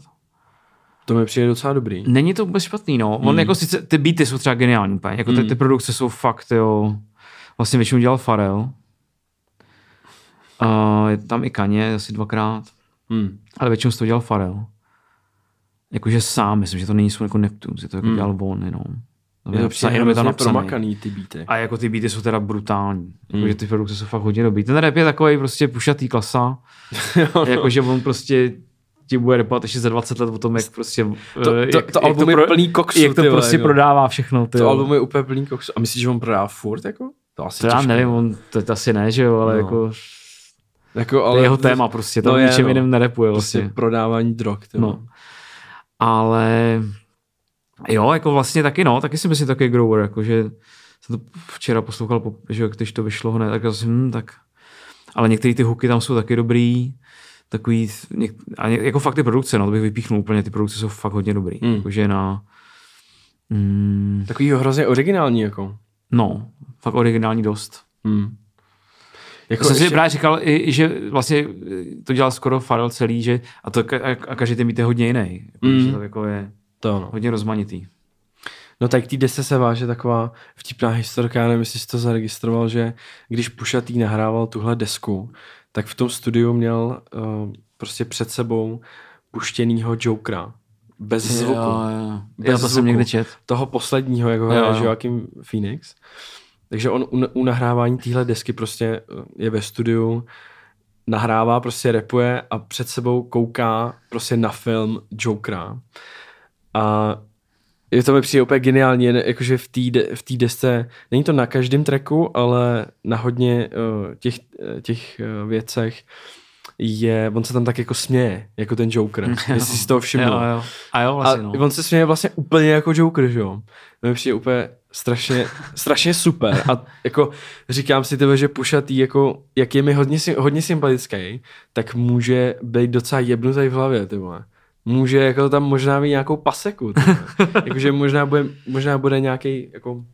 To mi přijde docela dobrý. Není to vůbec špatný, no. On jako sice, ty beaty jsou třeba geniální úplně. Jako ty, ty produkce jsou fakt, jo. Vlastně většinou dělal Farel. Uh, je tam i Kaně asi dvakrát. Hmm. Ale většinou to dělal Farel. Jakože sám, myslím, že to není jako Neptunes, že to jako dělal on jenom. Je to přijde jenom je to hrozně napsaný. promakaný ty beaty. A jako ty beaty jsou teda brutální. Jakože ty produkce jsou fakt hodně dobrý. Ten rap je takový prostě pušatý klasa. no. Jakože on prostě ti bude repovat ještě za 20 let o tom, jak prostě... To- eh, to- jak, to jak album je plný koksu, Jak to ty vole, prostě jako. prodává všechno. Ty To jo. album je úplně plný koksu. A myslíš, že on prodá furt jako? To asi To já nevím, on, to, to asi ne, že jo, ale No. jako... Jako, To ale je jeho téma prostě, tam no no je, ničem no. jiným nerepuje Prostě vlastně. prodávání drog. Ty No. no. Ale jo, jako vlastně taky no, taky si myslím takový grower, jako že jsem to včera poslouchal, po- že když to vyšlo hned, tak jsem hm, tak ale některé ty hooky tam jsou taky dobrý, takový, něk, a ně, jako fakt ty produkce, no, to bych vypíchnul úplně, ty produkce jsou fakt hodně dobrý, Hmm. jakože na, mm, Takový hrozně originální jako. no, fakt originální dost. Hmm. Jako jsem si právě říkal, i, že vlastně to dělal skoro Farel celý, že a, to, ka- a každý ten beat je hodně jiný. Jako, Mm. že to jako je to no. hodně rozmanitý. No tak k té desce se váže taková vtipná historka, já nevím, jestli jsi to zaregistroval, že když Pušatý nahrával tuhle desku, tak v tom studiu měl uh, prostě před sebou puštěnýho Jokera. Bez zvuku. Jo, jo. Bez Já to jsem zvuku. někde čet. Toho posledního, jako Jo, hraje jo. Joachim Phoenix. Takže on u, u nahrávání téhle desky prostě eh, je ve studiu, nahrává, prostě repuje a před sebou kouká prostě na film Jokera. A je to mi přijde úplně geniální, jakože v té de, v desce, není to na každém tracku, ale na hodně uh, těch, eh, těch uh, věcech je, on se tam tak jako směje, jako ten Joker, jestli si toho všiml. Jo, jo. A jo, vlastně, A no. on se směje vlastně úplně jako Joker, že jo. To mi přijde úplně strašně, strašně super. A jako říkám si tebe, že Pušatý, jako, jak je mi hodně, hodně sympatický, tak může být docela jebnutý v hlavě, ty vole. Může jako tam možná mít nějakou paseku. Jakože možná bude, možná bude nějaký jako...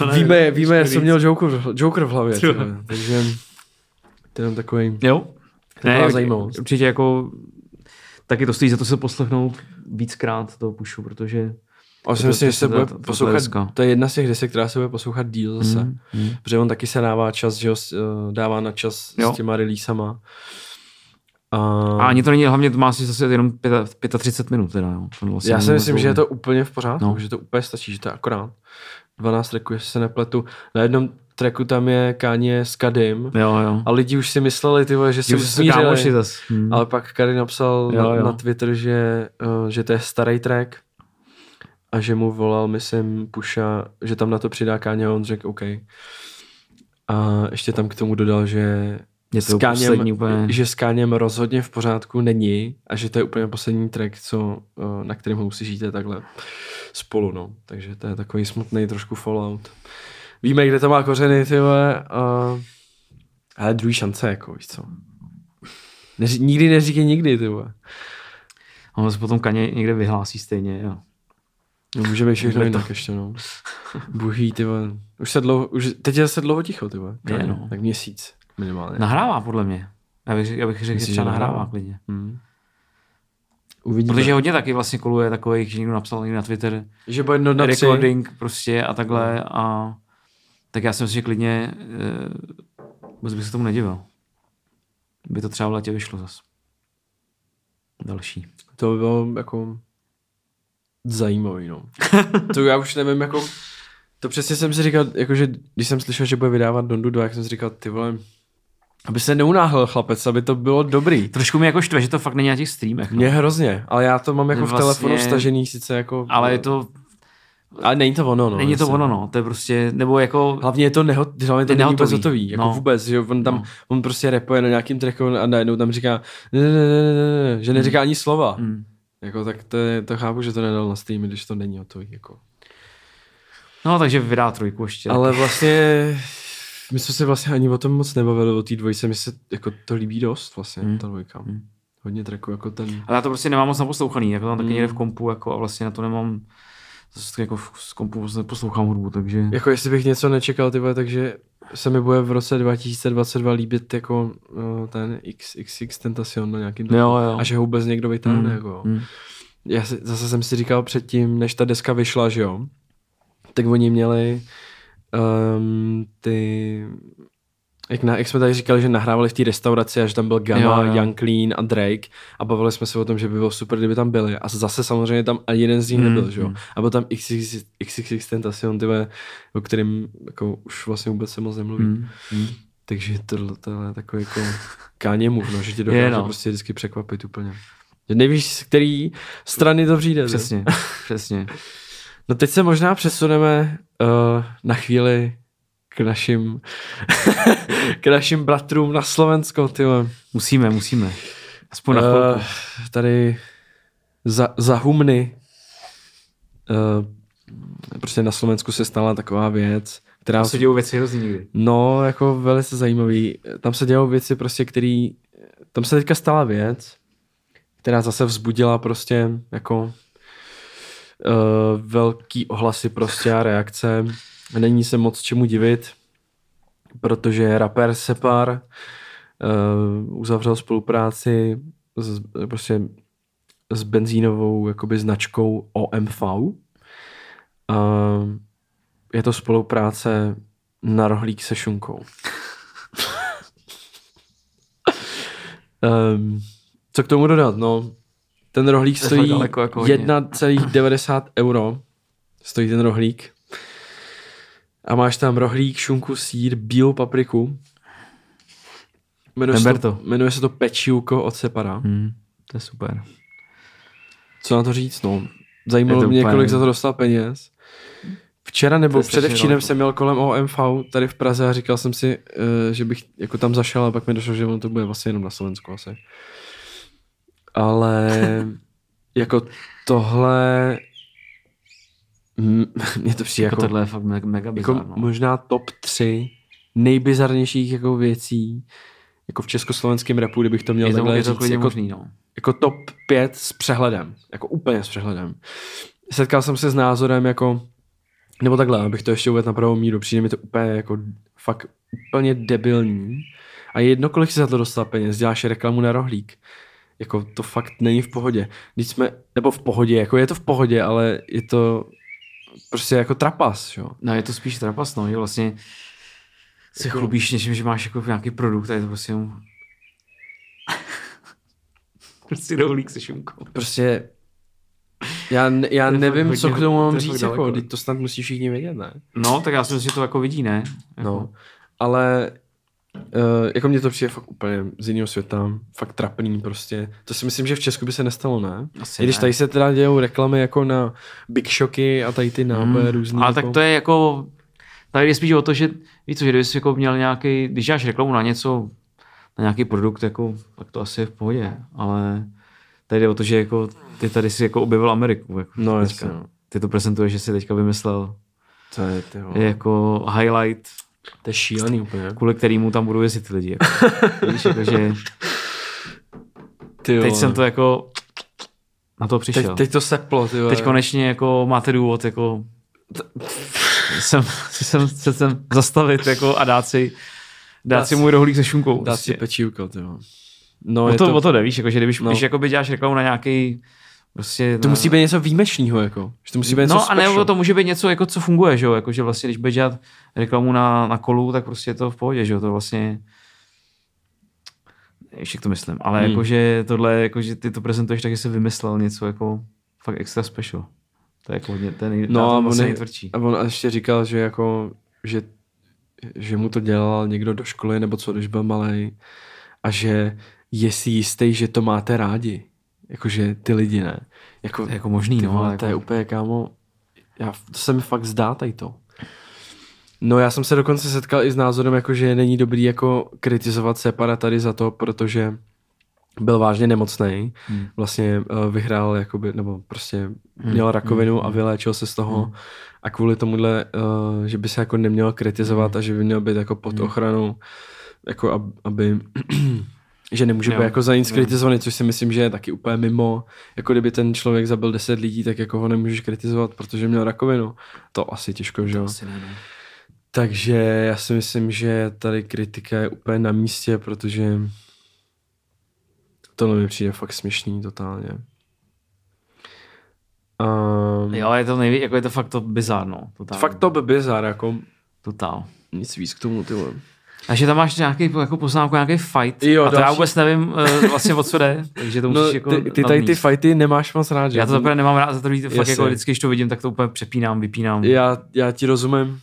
Uh, víme, víme, co měl Joker, Joker v hlavě. ty vole. Takže to je takový... Jo. Určitě- zajímavost. Určitě jako taky to stojí za to se poslechnout víckrát toho pušu, protože A si To- myslím, to- že se to- bude to- to- to poslouchat, dneska. to je jedna z těch desek, která se bude poslouchat díl zase. Mm, mm. Protože on taky se dává čas, že s- eh, dává na čas Jo. s těma releaseama. A, A ani to není, hlavně to má asi zase jenom 35 minut. Teda, jo. To vlastně já si myslím, že je to úplně v pořádku, no. Že to úplně stačí, že to je akorát 12 tracků, jestli se nepletu. Na jednom tracku tam je Kanye s Kadim Jo, jo. a lidi už si mysleli, ty vole, že se usmířili. Hmm. Ale pak Kary napsal Jo, na, jo. na Twitter, že, uh, že to je starý track a že mu volal, myslím, Pusha, že tam na to přidá Káně a on řekl OK. A ještě tam k tomu dodal, že Je to s Káněm, poslední úplně- že s Káněm rozhodně v pořádku není a že to je úplně poslední track, co, uh, na kterém ho uslyšíte takhle spolu, no. Takže to je takový smutný trošku fallout. Víme, kde to má kořeny, ty vole, uh, ale druhý šance, jako, víš co. Neři, nikdy neříkej nikdy, ty vole. A on se potom kaně někde vyhlásí stejně. Jo. No, může být všechno jinak ještě, no. Buhý, ty vole. Už se dlouho, už, teď je zase dlouho ticho, ty vole. Je, no. Tak měsíc minimálně. Nahrává podle mě. Já bych, řekl- já bych řekl, že třeba nahrává nahrává? klidně. Hmm. Uvidíme. Protože hodně taky vlastně koluje takových, že někdo napsal někdo na Twitter že bude na tři. recording prostě a takhle a tak já si myslím, že klidně uh, vůbec bych se tomu nedivil. By to třeba v letě vyšlo zas. Další. To by bylo jako zajímavý, no. to já už nevím, jako to přesně jsem si říkal, jakože když jsem slyšel, že bude vydávat Dondu 2, jak jsem si říkal, ty vole, aby se neunáhl chlapec, aby to bylo dobrý. Trošku mi jako štve, že to fakt není na těch streamech. No. Mě hrozně, ale já to mám jako v Vlastně- telefonu stažený sice jako... Ale je to, Ale není to ono, no. není to ono, no. To je prostě, nebo jako, Hlavně je to, neho, hlavně to není vůbec hotový, jako No. vůbec, že on tam, No. on prostě repuje na nějakým tracku a najednou tam říká, ne, ne, ne, ne, ne, ne, že neříká ani slova. mm. Jako, tak to, to chápu, že to nedal na streamy, když to není hotový, jako. no takže vydá trojku ještě. Ale vlastně, my jsme se vlastně ani o tom moc nebavili, o té dvojce, mi se jako to líbí dost vlastně, Hmm. ta dvojka. Hmm. Hodně tracků, jako ten, Ale já to prostě nemám moc naposlouchaný, jako tam taky Mm. někde v kompu, jako a vlastně na to nemám, zase jako z kompu moc neposlouchám hudbu, takže... jako jestli bych něco nečekal, ty vole, takže se mi bude v roce 2022 líbit jako uh, ten XXX Tentacion na nějakým Jo, jo. a že ho vůbec někdo vytáhne, Mm, jako. mm. já si, zase jsem si říkal předtím, než ta deska vyšla, že jo, tak oni měli um, ty, jak, na, jak jsme tady říkali, že nahrávali v té restauraci a že tam byl Gamma, Jo, jo. Young Clean a Drake a bavili jsme se o tom, že by bylo super, kdyby tam byli a zase samozřejmě tam ani jeden z nich Mm, nebyl, že jo. mm. A byl tam XXX, XXX Tentacion, ty vole, o kterým jako už vlastně vůbec se moc nemluví. Mm, mm. Takže tohle, tohle je takový jako káně no, že tě dokáže no. prostě vždycky překvapit úplně. Že nevíš, z který strany to přijde. ne? Přesně, přesně. No teď se možná přesuneme uh, na chvíli k našim k našim bratrům na Slovensko, ty. Musíme, musíme. Aspoň na chvilku. tady za, za humny uh, prostě na Slovensku se stala taková věc, která Tam se dějou věci hrozně nikdy. No, jako velice zajímavý. Tam se dělou věci prostě, který... Tam se teďka stala věc, která zase vzbudila prostě jako uh, velký ohlasy prostě a reakce. Není se moc čemu divit, protože rapper Separ uh, uzavřel spolupráci s, prostě s benzínovou jakoby značkou OMV. Uh, je to spolupráce na rohlík se šunkou. um, co k tomu dodat? No, ten rohlík stojí daleko, jako hodně. 1,90 euro. Stojí ten rohlík. A máš tam rohlík, šunku, sír, bílou papriku. Jmenuje se, to, jmenuje se to pečívko od Separa. Hmm, to je super. Co na to říct? No, zajímalo mě, úplně- kolik za to dostal peněz. Včera nebo předevčírem jsem měl kolem OMV tady v Praze a říkal jsem si, eh, že bych jako tam zašel a pak mi došlo, že on to bude vlastně jenom na Slovensku asi. Ale jako tohle m- mně to přijde Jako, jako, tohle je fakt mega, mega jako no. možná top 3 nejbizarnějších jako věcí jako v československém rapu, kdybych to měl je takhle je to říct, jako možný, no. jako top 5 s přehledem. Jako úplně s přehledem. Setkal jsem se s názorem jako, nebo takhle, abych to ještě uvedl na pravou míru, přijde mi to úplně jako fakt úplně debilní. A je jedno, kolik si za to dostal peněz, děláš reklamu na rohlík. Jako to fakt není v pohodě. Když jsme, nebo v pohodě, jako je to v pohodě, ale je to prostě jako trapas, jo. No je to spíš trapas, no, že vlastně se chlubíš něčím, že máš jako nějaký produkt a je to prostě jenom... prostě rohlík se šunkou. Prostě já, já To je nevím, fakt co hodně- k tomu to mám je říct, jako, to snad musí všichni vědět, ne? No, tak já si myslím, že to jako vidí, ne? Jako, No, ale uh, jako mně to přijde fakt úplně z jiného světa, fakt trapný prostě. To si myslím, že v Česku by se nestalo, ne? Asi I když ne. tady se teda dějou reklamy jako na Big Shocky a tady ty náboje mm, různý. Ale jako... tak to je jako, tady je spíš o to, že víš co, že kdybys jako měl nějaký, když děláš reklamu na něco, na nějaký produkt, jako, tak to asi je v pohodě, ale tady jde o to, že jako, ty tady si jako objevil Ameriku. Jako No, jasně, no. Ty to prezentuješ, že si teďka vymyslel To je, ty je jako highlight, to je šílený úplně. kvůli kterému tam budou jezdit ty lidi. Jako. Víš, jako, že Ty teď jsem to jako na to teď, přišel. teď to seplo, ty. Teď konečně jako máte důvod jako jsem, jsem, se sem zastavit jako a dát si, dát Dát si můj rohlík se šunkou. Dá si Prostě. pečívko, ty. No, O to, to, o to jde, víš, jako, že když, No. no. když jakoby děláš reklamu na nějaký prostě to na, musí být něco výjimečného, jako. Že to musí být něco No a nebo to může být něco, jako, co funguje, že jo? Jako, že vlastně, když budeš dělat reklamu na, na kolu, tak prostě je to v pohodě, že jo? To vlastně ještě to myslím, ale Hmm. jakože tohle, jakože ty to prezentuješ, tak jsi vymyslel něco jako fakt extra special. To je jako hodně, ten nej, No a on, vlastně nejtvrdší. a on ještě říkal, že jako, že, že mu to dělal někdo do školy, nebo co, když byl malý, a že je si jistý, že to máte rádi. Jakože ty lidi ne. Jako, To je jako možný, ty no, vole, ale to je jako- úplně, kámo, já, to se mi fakt zdá tady to. No já jsem se dokonce setkal i s názorem, jako, že není dobrý jako kritizovat separa tady za to, protože byl vážně nemocný, hmm. vlastně uh, vyhrál, jakoby, nebo prostě měl rakovinu a vyléčil se z toho. A kvůli tomuhle, uh, že by se jako neměl kritizovat a že by měl být jako pod ochranou, jako ab- aby, že nemůže být jako za nic kritizovaný, což si myslím, že je taky úplně mimo, jako kdyby ten člověk zabil 10 lidí, tak jako ho nemůžeš kritizovat, protože měl rakovinu. To asi těžko, že jo? Asi ne, no. Takže já si myslím, že tady kritika je úplně na místě, protože tohle mi přijde fakt směšný totálně. Um, Jo, je to nejví, jako je to fakt to bizár, no. Totál. fakt to by bizar, jako Totál. nic víc k tomu, ty vole. A že tam máš nějaký jako poznámku, nějaký fight. Jo, a to já další- vůbec nevím uh, vlastně o co jde, takže to musíš No, jako ty, ty tady ty fighty nemáš moc rád, že? Já to zaprvé nemám rád, za to fakt Jasně. jako vždycky, když to vidím, tak to úplně přepínám, vypínám. já, já ti rozumím.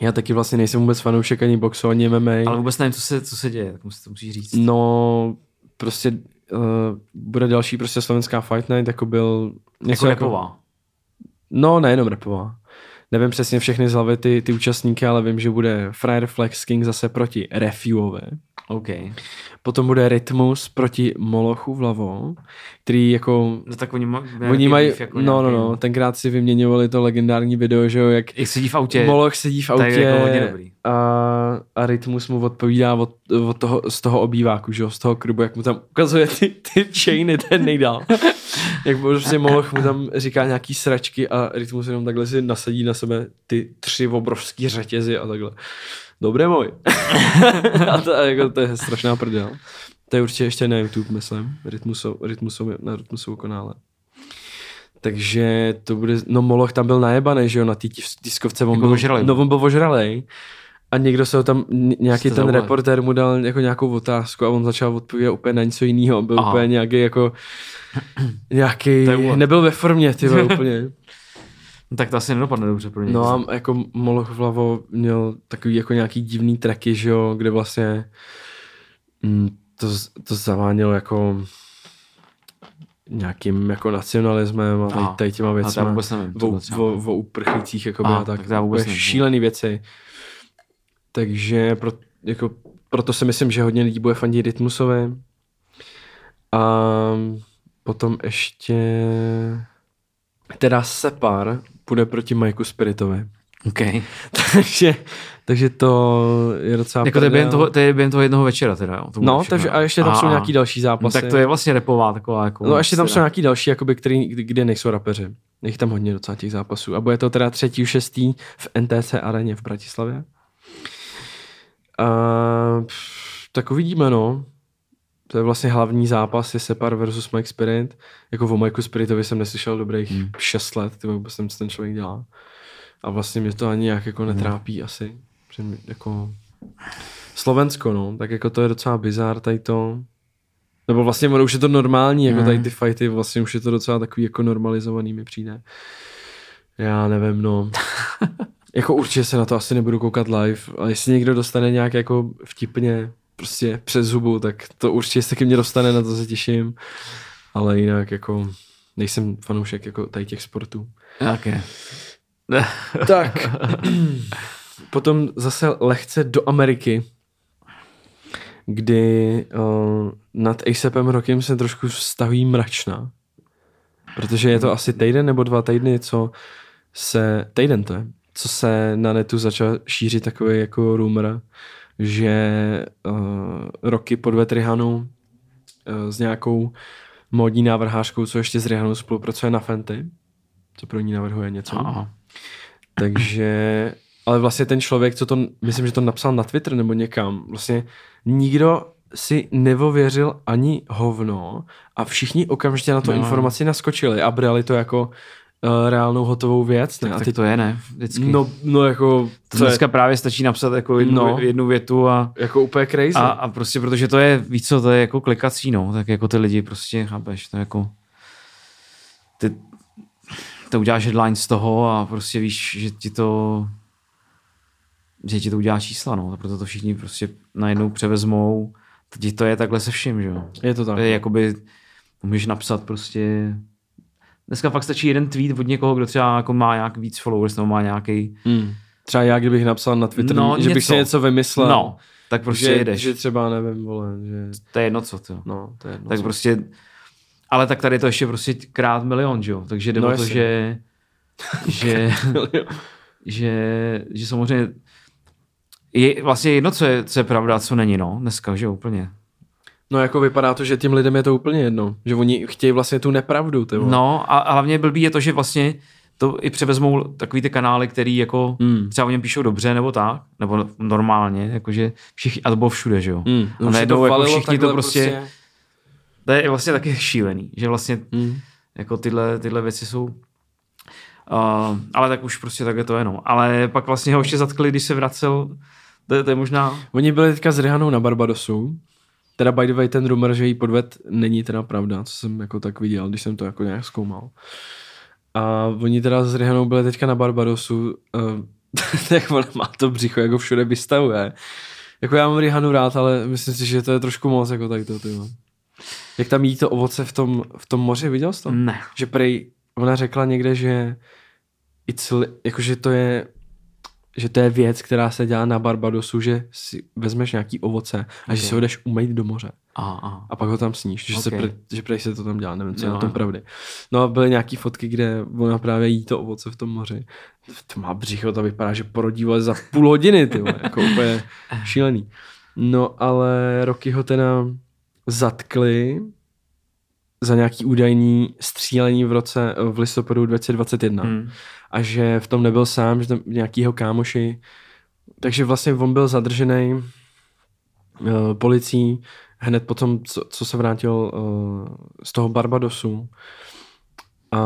Já taky vlastně nejsem vůbec fanoušek ani boxu, ani MMA. Ale vůbec nevím, co se, co se děje, tak musí, to musíš říct. No, prostě uh, bude další prostě slovenská Fight Night, jako byl něco jako repová. No, nejenom repová. Nevím přesně všechny z hlavy ty, ty účastníky, ale vím, že bude Friar Flex King zase proti Refuové. OK. Potom bude Rytmus proti Molochu vlevo, který jako... No tak oni, ma, Oni mají, jako no, no, no, tenkrát si vyměňovali to legendární video, že jo, jak Jak sedí v autě, Moloch sedí v je autě jako hodně dobrý. a, a Rytmus mu odpovídá od, od toho, z toho obýváku, že jo, z toho krubu, jak mu tam ukazuje ty, ty chainy, ten nejdál. jak prostě Moloch mu tam říká nějaký sračky a Rytmus jenom takhle si nasadí na sebe ty tři obrovský řetězy a takhle. Dobré můj. a to, a jako, to je strašná prdel. To je určitě ještě na YouTube, myslím, Rytmusov, Rytmusov, na Rytmusovu kanále. Takže to bude, no Moloch tam byl najebaný, že jo, na té tis- tiskovce, on Jako byl, ožralej. no on byl ožralej. A někdo se ho tam, nějaký Jste ten zavolali. reportér mu dal jako nějakou otázku a on začal odpovídat úplně na něco jiného. Byl Aha. úplně nějaký jako, nějaký, nebyl ve formě, ty úplně. No, tak to asi nedopadne dobře pro ně. No a jako Moloch vlevo měl takový jako nějaký divný tracky, že jo, kde vlastně mm, to, to zavánělo jako nějakým jako nacionalismem a tady, Aha. tady těma věcmi. vůbec nevím. O, o, o uprchlících jako Aha, a tak. tak já vůbec nevím. šílený věci. Takže pro, jako, proto si myslím, že hodně lidí bude fandit Rytmusovi. A potom ještě teda Separ půjde proti Majku Spiritovi. OK. takže, takže to je docela Jako to je, během toho, to je během toho jednoho večera teda, jo. To No, takže a ještě tam jsou A- nějaký další No, zápasy. tak to je vlastně repová taková jako... No a ještě tam jsou nějaký další, jakoby, který, kde nejsou rapeři. Jich tam hodně docela těch zápasů. A bude to teda třetí šestý v NTC areně v Bratislavě. A, tak uvidíme, no. To je vlastně hlavní zápas, je Separ versus Mike Spirit. Jako o Mikeu Spiritovi jsem neslyšel dobrých hmm. 6 let, ty vůbec co ten člověk dělá. A vlastně mě to ani nějak jako netrápí hmm. asi. Mě- jako Slovensko, no, tak jako to je docela bizár tady to. Nebo vlastně ono už je to normální, jako tady ty fighty, vlastně už je to docela takový jako normalizovaný mi přijde. Já nevím, no. jako určitě se na to asi nebudu koukat live, ale jestli někdo dostane nějak jako vtipně prostě přes zubu, tak to určitě se ke mně dostane, na to se těším. Ale jinak jako nejsem fanoušek jako tady těch sportů. Okay. Tak, potom zase lehce do Ameriky, kdy uh, nad ASAPem rokem se trošku staví mračna. Protože je to asi týden nebo dva týdny, co se, týden to je, co se na netu začal šířit takový jako rumor, že uh, roky podved Rihanu uh, s nějakou módní návrhářkou, co ještě s Rihanou spolupracuje na Fenty, co pro ní navrhuje něco. Aha. Takže, ale vlastně ten člověk, co to, myslím, že to napsal na Twitter nebo někam, vlastně nikdo si nevověřil ani hovno a všichni okamžitě na tu No. informaci naskočili a brali to jako uh, reálnou hotovou věc. Ne? Tak, a tak ty, to je, ne? Vždycky. no, no jako, to je dneska právě stačí napsat jako jednu, No. no. jednu větu a, jako úplně crazy. a, a prostě protože to je, víc co, to je jako klikací, no, tak jako ty lidi prostě, chápeš, to je jako ty, to uděláš headline z toho a prostě víš, že ti to že ti to udělá čísla, no, proto to všichni prostě najednou převezmou, teď to je takhle se vším, že jo. je to tak. Je jakoby, můžeš napsat prostě, dneska fakt stačí jeden tweet od někoho, kdo třeba jako má nějak víc followers, nebo má nějaký, Hmm. Třeba já, kdybych napsal na Twitter, No, že bych něco. si něco vymyslel, no, tak prostě že, jedeš. že třeba nevím, vole, že, To je jedno co, to. no, to je jedno. tak co. prostě, ale tak tady to ještě prostě krát milion, že jo, takže jde No o to, že, že, že, že samozřejmě je vlastně jedno, co je, co je pravda a co není, no, dneska, že úplně. No jako vypadá to, že těm lidem je to úplně jedno. Že oni chtějí vlastně tu nepravdu. Ty vole. No a, a hlavně blbý je to, že vlastně to i převezmou takový ty kanály, který jako Hmm. třeba o něm píšou dobře nebo tak, nebo normálně, jakože všichni, a to bylo všude, že jo. Hmm. A Už se najednou jako všichni to takhle prostě, to je vlastně taky šílený, že vlastně Hmm. jako tyhle, tyhle věci jsou Uh, ale tak už prostě to je, no. Ale pak vlastně ho ještě zatkli, když se vracel, to, je- to je možná, Oni byli teďka s Rihanou na Barbadosu. Teda by the way, ten rumor, že jí podved, není teda pravda, co jsem jako tak viděl, když jsem to jako nějak zkoumal. A oni teda s Rihanou byli teďka na Barbadosu, tak ona má to břicho, jako všude vystavuje. Jako já mám Rihanu rád, ale myslím si, že to je trošku moc, jako tady to, ty vole. Jak tam jí to ovoce v tom, v tom moři, viděl jsi to? ne. Že prej, ona řekla někde, že it's, jakože to je že to je věc, která se dělá na Barbadosu, že si vezmeš nějaký ovoce a že Ok. si ho jdeš umýt do moře A, a. a pak ho tam sníš, že, se Ok. pre, že prej se to tam dělá, nevím, co je Jo, na tom jo. pravdy. No a byly nějaký fotky, kde ona právě jí to ovoce v tom moři. To má břicho, to vypadá, že porodí za půl hodiny, ty vole, jako úplně šílený. No ale roky ho teda zatkli za nějaký údajný střílení v roce, v listopadu 2021 Hmm. A že v tom nebyl sám, že tam nějakýho kámoši. Takže vlastně on byl zadržený uh, policií hned potom, co, co se vrátil uh, z toho Barbadosu. A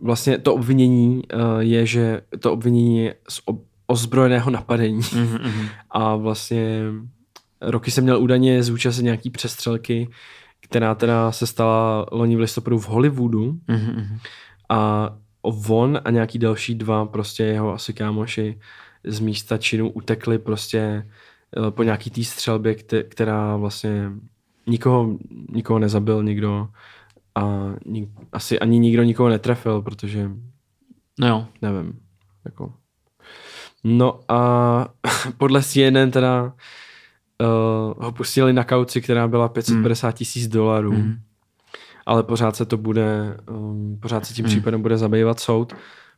vlastně to obvinění uh, je, že to obvinění je z ob- ozbrojeného napadení. Mhm, mhm. A vlastně Roky se měl údajně zúčastnit nějaký přestřelky, která teda se stala loni v listopadu v Hollywoodu Mhm, mhm. a on a nějaký další dva prostě jeho asi kámoši z místa činu utekli prostě eh, po nějaký té střelbě, kte- která vlastně nikoho, nikoho nezabil nikdo a nik- asi ani nikdo nikoho netrefil, protože No jo. nevím. Jako. No a podle CNN teda uh, ho pustili na kauci, která byla 550 tisíc dolarů. Mhm. Ale pořád se to bude, um, pořád se tím Hmm. případem bude zabývat soud.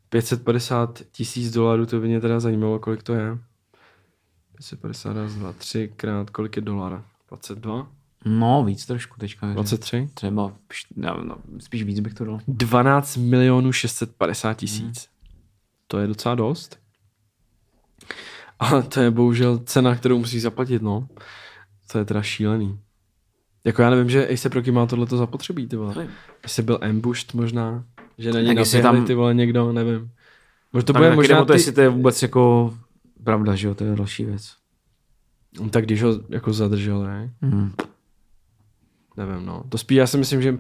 550 tisíc dolarů, to by mě teda zajímalo, kolik to je. 550 raz, dva, tři krát, kolik je dolar? 22? No, víc trošku teďka. že 23? Třeba, no, no, spíš víc bych to dal. 12 milionů 650 tisíc. To je docela dost. Ale to je bohužel cena, kterou musí zaplatit, no. To je teda šílený. Jako já nevím, že se Rocky má tohleto zapotřebí, ty vole. Nevím. Jestli byl ambushed možná, že na jestli tam... tam- ty vole někdo, nevím. Možná to bude možná o to, ty... jestli to je vůbec jako pravda, že jo, to je další věc. Tak když ho jako zadržel, ne? Hmm. Nevím, no. To spíš, já si myslím, že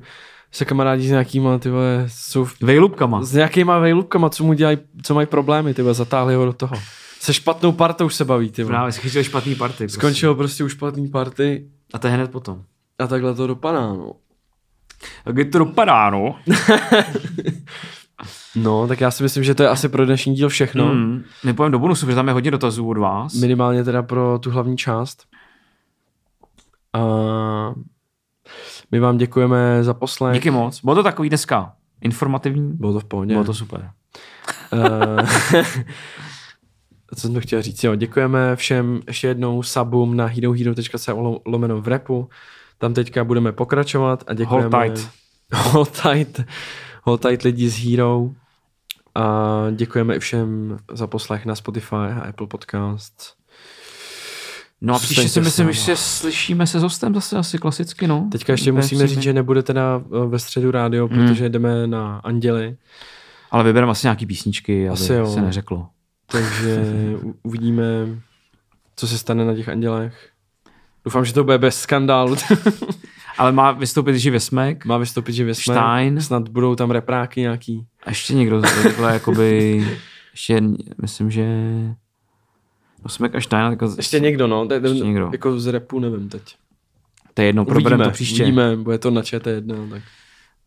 se kamarádi s nějakýma, ty vole, jsou v... Vejlubkama. s nějakýma vejlubkama, co mu dělají, co mají problémy, ty vole, zatáhli ho do toho. Se špatnou partou se baví, ty vole. Právě schytil špatný party. Prostě. Skončil prostě už špatný party A to je hned potom. A takhle to dopadá, no. Tak je to dopadá, no. No, tak já si myslím, že to je asi pro dnešní díl všechno. No. Hmm. My pojďme do bonusu, protože tam je hodně dotazů od vás. Minimálně teda pro tu hlavní část. A my vám děkujeme za poslech. Díky moc. Bylo to takový dneska informativní. Bylo to v pohodě. Bylo to super. Eh, co jsem to chtěl říct, jo, děkujeme všem ještě jednou subům na herohero.se lomeno v repu. Tam teďka budeme pokračovat a děkujeme. Hold tight. Hold tight. Hold tight lidi z Hero. A děkujeme i všem za poslech na Spotify a Apple Podcast. No a příště si s myslím, že se slyšíme se s hostem zase asi klasicky, no. Teďka ještě musíme říct, přímě. že nebude teda eh, ve středu rádio, Hmm. protože jdeme na Anděli. Ale vybereme asi nějaký písničky, aby Asi jo. se neřeklo. Takže uvidíme, co se stane na těch Andělech. Doufám, že to bude bez skandálu. Ale má vystoupit živě smek. Má vystoupit, že jsme. Stein. Snad budou tam repráky nějaký. A ještě někdo takhle, jakoby, ještě myslím, že no Smek a Stein, jako, Ještě někdo, no. To, Ještě někdo. Jako z repu nevím teď. to je jedno, probereme to příště. uvidíme, bude to na ČT1. Tak.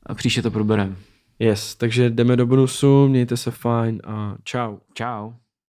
A příště to probereme. Yes, takže jdeme do bonusu, mějte se fajn a čau. Čau.